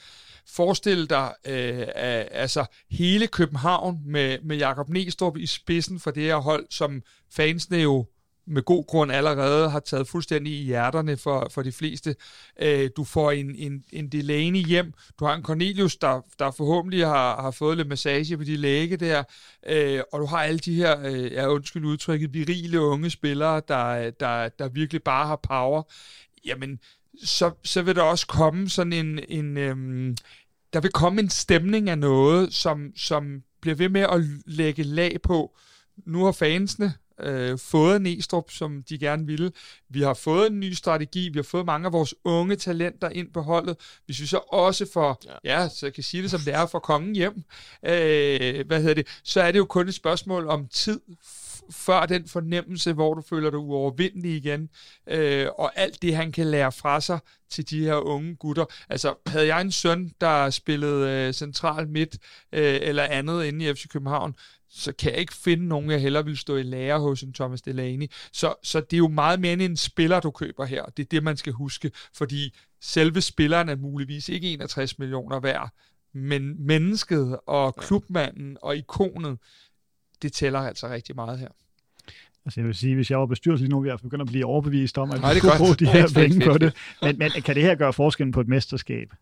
Forestil dig øh, altså hele København med, med Jakob Næstrup i spidsen for det her hold, som fansene jo med god grund allerede har taget fuldstændig i hjerterne for, for de fleste. Øh, du får en, en, en Delaney hjem. Du har en Cornelius, der, der forhåbentlig har, har fået lidt massage på de læge der. Øh, og du har alle de her, øh, jeg undskyld udtrykket, virile unge spillere, der, der, der virkelig bare har power. Jamen, så, så vil der også komme sådan en, en øhm, der vil komme en stemning af noget, som, som bliver ved med at lægge lag på. Nu har fansene øh, fået Næstrup, som de gerne ville. Vi har fået en ny strategi, vi har fået mange af vores unge talenter ind på holdet. Vi så også får, ja, ja så jeg kan sige det som det er, for kongen hjem, øh, hvad hedder det, så er det jo kun et spørgsmål om tid, før den fornemmelse, hvor du føler dig uovervindelig igen, øh, og alt det, han kan lære fra sig til de her unge gutter. Altså, havde jeg en søn, der spillede øh, central midt øh, eller andet inde i FC København, så kan jeg ikke finde nogen, jeg hellere vil stå i lære hos en Thomas Delaney. Så, så det er jo meget mere end en spiller, du køber her. Det er det, man skal huske, fordi selve spilleren er muligvis ikke 61 millioner værd, men mennesket og klubmanden og ikonet, det tæller altså rigtig meget her. Altså jeg vil sige, hvis jeg var bestyrelse lige nu, ville jeg begynde at blive overbevist om, at Nej, vi det kunne bruge de her fedt, penge på fedt, det. Men, men kan det her gøre forskellen på et mesterskab?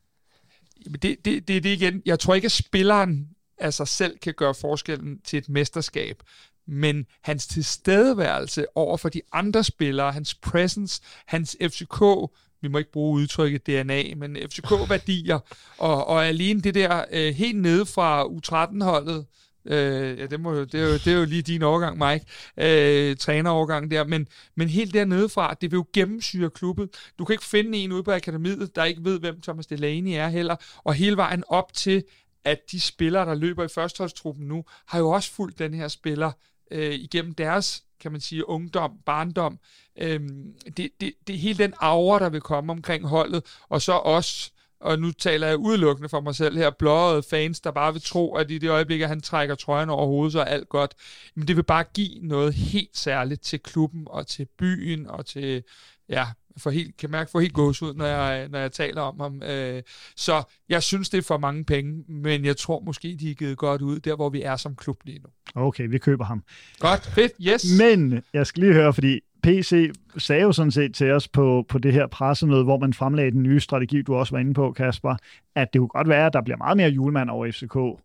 Jamen det, det, det, det igen. Jeg tror ikke, at spilleren af sig selv kan gøre forskellen til et mesterskab, men hans tilstedeværelse over for de andre spillere, hans presence, hans FCK, vi må ikke bruge udtrykket DNA, men FCK-værdier, og, og alene det der øh, helt nede fra U13-holdet, Øh, ja, det, må, det, er jo, det er jo lige din overgang, Mike. Øh, trænerovergang der. Men, men helt dernede fra, det vil jo gennemsyre klubben. Du kan ikke finde en ude på akademiet, der ikke ved, hvem Thomas Delaney er heller. Og hele vejen op til, at de spillere, der løber i førsteholdstruppen nu, har jo også fulgt den her spiller øh, igennem deres, kan man sige, ungdom, barndom. Øhm, det, det, det er hele den aura, der vil komme omkring holdet, og så også og nu taler jeg udelukkende for mig selv her, blåede fans, der bare vil tro, at i det øjeblik, at han trækker trøjen over hovedet, så er alt godt. Men det vil bare give noget helt særligt til klubben og til byen og til, ja, for helt, kan mærke for helt gås ud, når jeg, når jeg taler om ham. Øh, så jeg synes, det er for mange penge, men jeg tror måske, de er givet godt ud, der hvor vi er som klub lige nu. Okay, vi køber ham. Godt, fedt, yes. Men jeg skal lige høre, fordi PC sagde jo sådan set til os på, på det her pressemøde, hvor man fremlagde den nye strategi, du også var inde på, Kasper, at det kunne godt være, at der bliver meget mere julemand over FCK og,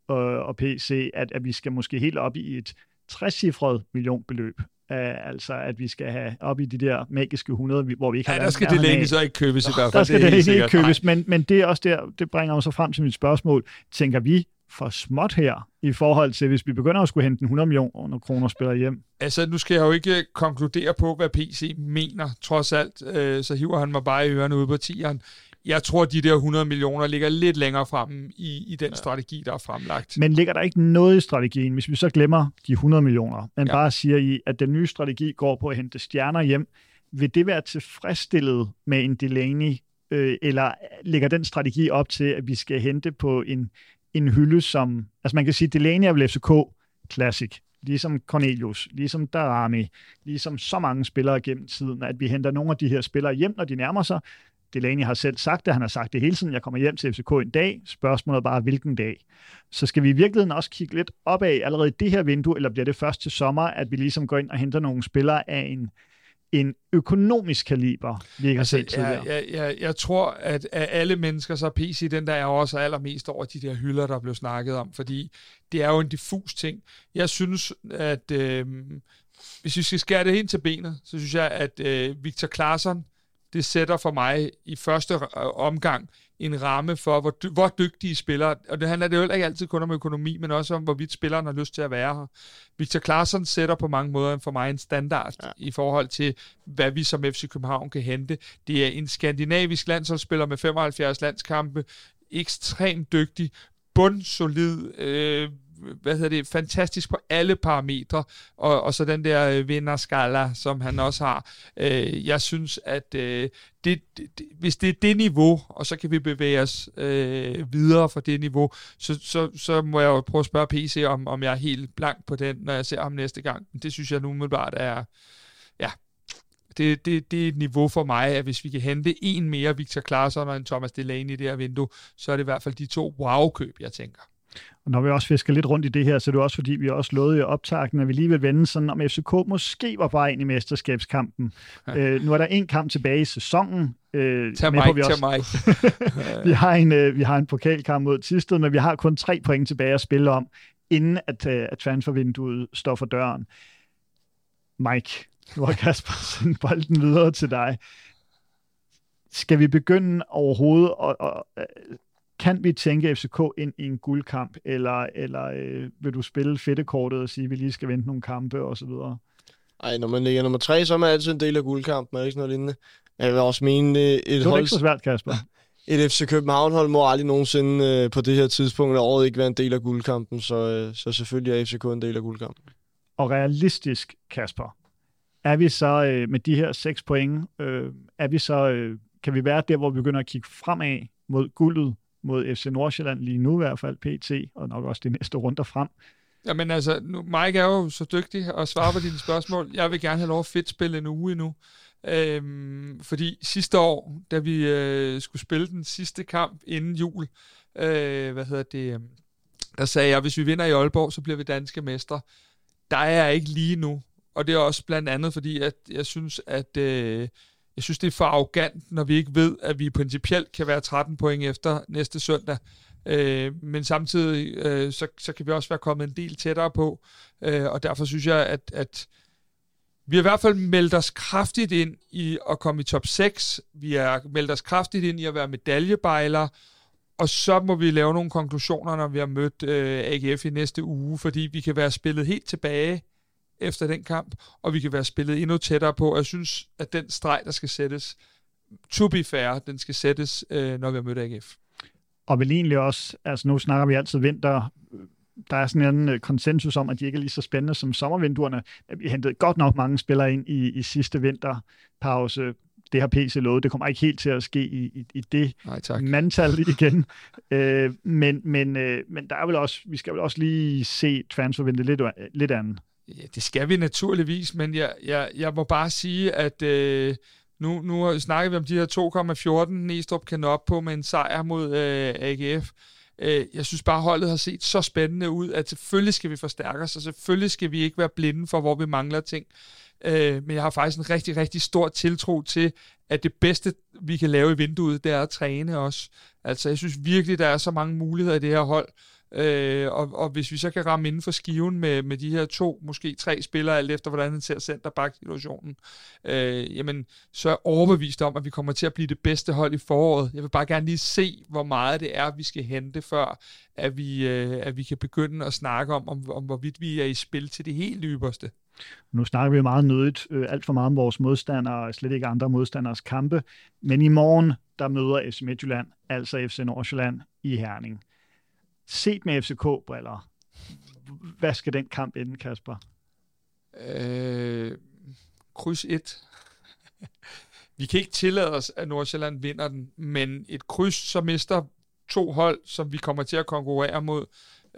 og PC, at, at vi skal måske helt op i et 60-cifret millionbeløb. Uh, altså, at vi skal have op i de der magiske 100, vi- hvor vi ikke har Ja, der skal Delaney af. så ikke købes i hvert fald. Der skal det helt ikke købes, men, men det er også der, det bringer mig så frem til mit spørgsmål. Tænker vi for småt her, i forhold til, hvis vi begynder at skulle hente en 100 millioner kroner spiller hjem? Altså, nu skal jeg jo ikke konkludere på, hvad PC mener, trods alt. Øh, så hiver han mig bare i ørerne ude på tieren. Jeg tror, de der 100 millioner ligger lidt længere frem i, i den strategi, der er fremlagt. Men ligger der ikke noget i strategien, hvis vi så glemmer de 100 millioner, men Ja. ja. bare siger i, at den nye strategi går på at hente stjerner hjem, vil det være tilfredsstillet med en Delaney, øh, eller ligger den strategi op til, at vi skal hente på en, en hylde, som... Altså man kan sige, Delaney er vel FCK Classic, ligesom Cornelius, ligesom Darami, ligesom så mange spillere gennem tiden, at vi henter nogle af de her spillere hjem, når de nærmer sig. Delaney har selv sagt det, han har sagt det hele tiden, jeg kommer hjem til FCK en dag, spørgsmålet er bare, hvilken dag. Så skal vi i virkeligheden også kigge lidt opad allerede i det her vindue, eller bliver det først til sommer, at vi ligesom går ind og henter nogle spillere af en, en økonomisk kaliber, vi ikke har set tidligere? jeg, jeg, jeg, jeg tror, at af alle mennesker, så er PC den, der er også allermest over de der hylder, der blev snakket om, fordi det er jo en diffus ting. Jeg synes, at øh, hvis vi skal skære det ind til benet, så synes jeg, at øh, Victor Claesson, det sætter for mig i første øh, omgang en ramme for, hvor, dy- hvor dygtige spillere, og det handler det jo ikke altid kun om økonomi, men også om, hvorvidt spilleren har lyst til at være her. Victor Claesson sætter på mange måder for mig en standard ja. i forhold til, hvad vi som FC København kan hente. Det er en skandinavisk landsholdsspiller med 75 landskampe, ekstremt dygtig, bundsolid, øh, hvad hedder det, fantastisk på alle parametre, og, og så den der øh, vinderskala, som han også har. Øh, jeg synes, at øh, det, det, hvis det er det niveau, og så kan vi bevæge os øh, videre fra det niveau, så, så, så må jeg jo prøve at spørge PC, om, om jeg er helt blank på den, når jeg ser ham næste gang. Det synes jeg nu umiddelbart er, ja, det, det, det er et niveau for mig, at hvis vi kan hente en mere Victor Claesson og en Thomas Delaney i det her vindue, så er det i hvert fald de to wow-køb, jeg tænker. Og når vi også fisker lidt rundt i det her, så er det også fordi, vi også lovede i optakten, at vi lige vil vende sådan, om FCK måske var bare ind i mesterskabskampen. Ja. Øh, nu er der en kamp tilbage i sæsonen. Øh, Tag på, mig, vi også- mig. vi, har en, øh, vi har en pokalkamp mod Tisted, men vi har kun tre point tilbage at spille om, inden at, øh, at transfervinduet står for døren. Mike, nu har Kasper sendt bolden videre til dig. Skal vi begynde overhovedet, og, og øh, kan vi tænke FCK ind i en guldkamp, eller, eller øh, vil du spille fedtekortet og sige, at vi lige skal vente nogle kampe osv.? Ej, når man ligger nummer tre, så er man altid en del af guldkampen, er ikke sådan noget lignende? Jeg vil også mene, øh, et, Det er hold, ikke så svært, Kasper. et FC København-hold må aldrig nogensinde øh, på det her tidspunkt af året ikke være en del af guldkampen, så, øh, så selvfølgelig er FCK en del af guldkampen. Og realistisk, Kasper, er vi så øh, med de her seks point, øh, er vi så, øh, kan vi være der, hvor vi begynder at kigge fremad mod guldet, mod FC Nordsjælland lige nu i hvert fald, PT, og nok også de næste runder frem. Jamen altså, nu, Mike er jo så dygtig at svare på dine spørgsmål. Jeg vil gerne have lov at fedt spille en uge endnu. Øhm, fordi sidste år, da vi øh, skulle spille den sidste kamp inden jul, øh, hvad hedder det, øh, der sagde jeg, hvis vi vinder i Aalborg, så bliver vi danske mestre. Der er jeg ikke lige nu. Og det er også blandt andet, fordi at jeg synes, at øh, jeg synes, det er for arrogant, når vi ikke ved, at vi principielt kan være 13 point efter næste søndag. Øh, men samtidig, øh, så, så kan vi også være kommet en del tættere på. Øh, og derfor synes jeg, at, at vi har i hvert fald meldt os kraftigt ind i at komme i top 6. Vi har meldt os kraftigt ind i at være medaljebejler. Og så må vi lave nogle konklusioner, når vi har mødt øh, AGF i næste uge, fordi vi kan være spillet helt tilbage efter den kamp, og vi kan være spillet endnu tættere på. Jeg synes, at den streg, der skal sættes, to be fair, den skal sættes, øh, når vi har mødt AGF. Og vel egentlig også, altså nu snakker vi altid vinter, der er sådan en øh, konsensus om, at de ikke er lige så spændende som sommervinduerne. Vi hentede godt nok mange spillere ind i, i sidste vinterpause. Det har PC lovet. Det kommer ikke helt til at ske i, i, i det Nej, tak. mandtal igen. øh, men, men, øh, men der er vel også, vi skal vel også lige se transfervinduet lidt, lidt andet. Ja, det skal vi naturligvis, men jeg, jeg, jeg må bare sige, at øh, nu, nu snakker vi om de her 2,14, Næstrup kan nå op på med en sejr mod øh, AGF. Øh, jeg synes bare, holdet har set så spændende ud, at selvfølgelig skal vi forstærke os, og selvfølgelig skal vi ikke være blinde for, hvor vi mangler ting. Øh, men jeg har faktisk en rigtig, rigtig stor tiltro til, at det bedste, vi kan lave i vinduet, det er at træne os. Altså, jeg synes virkelig, der er så mange muligheder i det her hold, Øh, og, og hvis vi så kan ramme inden for skiven med, med de her to, måske tre spillere, alt efter hvordan han ser centerback-situationen, øh, jamen, så er jeg overbevist om, at vi kommer til at blive det bedste hold i foråret. Jeg vil bare gerne lige se, hvor meget det er, vi skal hente, før at vi, øh, at vi kan begynde at snakke om, om, om, hvorvidt vi er i spil til det helt ypperste. Nu snakker vi meget nødigt, øh, alt for meget om vores modstandere, og slet ikke andre modstanders kampe. Men i morgen, der møder FC Midtjylland, altså FC Nordsjælland, i Herning. Set med FCK-briller, hvad skal den kamp ende, Kasper? Øh, kryds 1. Vi kan ikke tillade os, at Nordsjælland vinder den, men et kryds, så mister to hold, som vi kommer til at konkurrere mod,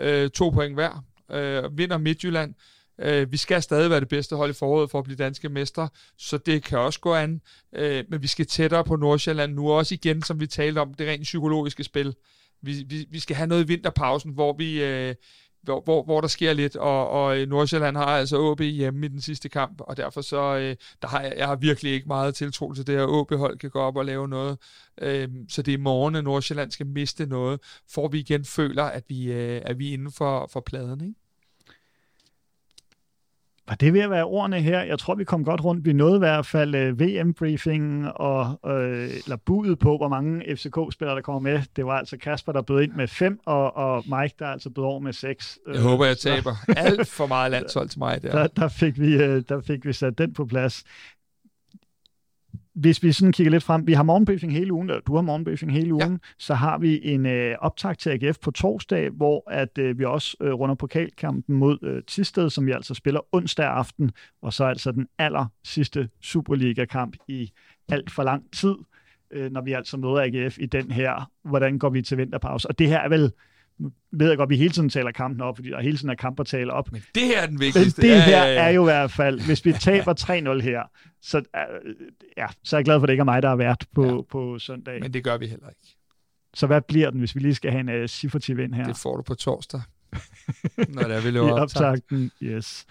øh, to point hver. Øh, vinder Midtjylland. Øh, vi skal stadig være det bedste hold i foråret for at blive danske mestre, så det kan også gå an. Øh, men vi skal tættere på Nordsjælland nu, også igen, som vi talte om, det rent psykologiske spil vi, vi, vi skal have noget i vinterpausen, hvor vi... Øh, hvor, hvor, hvor der sker lidt, og, og øh, Nordsjælland har altså AB hjemme i den sidste kamp, og derfor så, øh, der har jeg, jeg har virkelig ikke meget tiltro til det her AB-hold kan gå op og lave noget. Øh, så det er morgen, at Nordsjælland skal miste noget, for vi igen føler, at vi, øh, at vi er inden for, for pladen. Ikke? Og det vil være ordene her. Jeg tror, vi kom godt rundt. Vi nåede i hvert fald øh, VM-briefingen og uh, eller budet på, hvor mange FCK-spillere, der kommer med. Det var altså Kasper, der bød ind med fem, og, og Mike, der altså bød over med seks. Jeg håber, jeg taber. Alt for meget landshold til mig der. Der, der, fik vi, uh, der fik vi sat den på plads hvis vi sådan kigger lidt frem, vi har morgenbriefing hele ugen, eller du har morgenbriefing hele ugen, ja. så har vi en øh, optag til AGF på torsdag, hvor at øh, vi også øh, runder pokalkampen mod øh, Tisted, som vi altså spiller onsdag aften, og så altså den aller sidste Superliga-kamp i alt for lang tid, øh, når vi altså møder AGF i den her, hvordan går vi til vinterpause. Og det her er vel ved jeg godt, at vi hele tiden taler kampen op, fordi der hele tiden er kamp at tale op. Men det her er den vigtigste. Men det her er jo i hvert fald, hvis vi taber 3-0 her, så, øh, ja, så er jeg glad for, at det ikke er mig, der har været på, ja. på søndag. Men det gør vi heller ikke. Så hvad bliver den, hvis vi lige skal have en uh, cifrativ ind her? Det får du på torsdag, når det er, vi løber I optakten. Yes.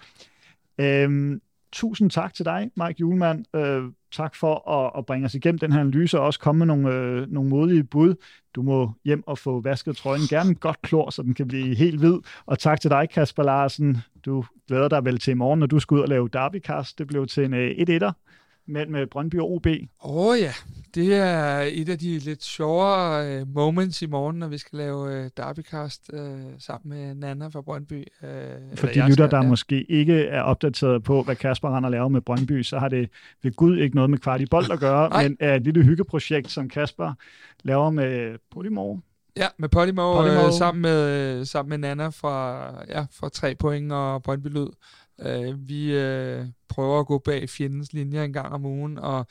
Øhm, tusind tak til dig, Mike Julemand. Øh, tak for at, at bringe os igennem den her analyse og også komme med nogle, øh, nogle modige bud. Du må hjem og få vasket trøjen. Gerne godt klor, så den kan blive helt hvid. Og tak til dig, Kasper Larsen. Du glæder dig vel til i morgen, når du skal ud og lave derbycast. Det blev til en øh, 1-1'er mellem Brøndby og OB. Åh oh, ja, det er et af de lidt sjovere uh, moments i morgen, når vi skal lave uh, derbycast uh, sammen med Nana fra Brøndby. Uh, For de lytter, der ja. måske ikke er opdateret på, hvad Kasper Rander laver med Brøndby, så har det ved Gud ikke noget med kvart i bold at gøre, men er et lille hyggeprojekt, som Kasper laver med Podimo. Ja, med Podimo, Podimo. Øh, sammen, med, sammen med Nana fra, ja, fra 3 point og Brøndby Lyd. Øh, vi øh, prøver at gå bag fjendens linjer en gang om ugen, og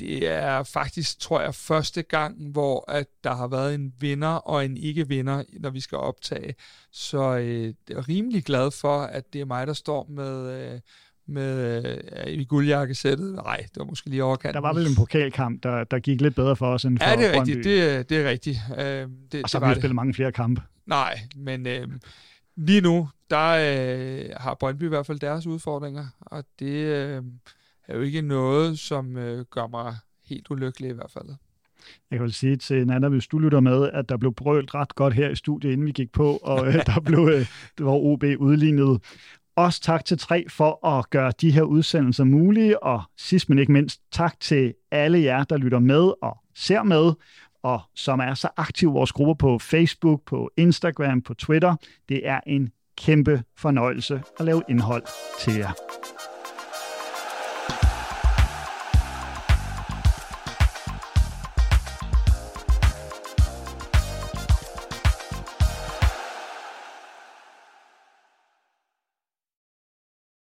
det er faktisk, tror jeg, første gang, hvor at der har været en vinder og en ikke-vinder, når vi skal optage. Så øh, jeg er rimelig glad for, at det er mig, der står med, øh, med øh, i guldjakkesættet. Nej, det var måske lige overkant. Der var vel en pokalkamp, der, der gik lidt bedre for os end for Ja, det er Brøndby. rigtigt. Det, det er rigtigt. Øh, det, og så det har vi det. spillet mange flere kampe. Nej, men øh, lige nu, der øh, har Brøndby i hvert fald deres udfordringer, og det øh, er jo ikke noget, som øh, gør mig helt ulykkelig i hvert fald. Jeg kan vel sige til Nana, hvis du lytter med, at der blev brølt ret godt her i studiet, inden vi gik på, og øh, der blev øh, det var OB udlignet. Også tak til tre for at gøre de her udsendelser mulige, og sidst men ikke mindst, tak til alle jer, der lytter med og ser med, og som er så aktive vores grupper på Facebook, på Instagram, på Twitter. Det er en kæmpe fornøjelse at lave indhold til jer.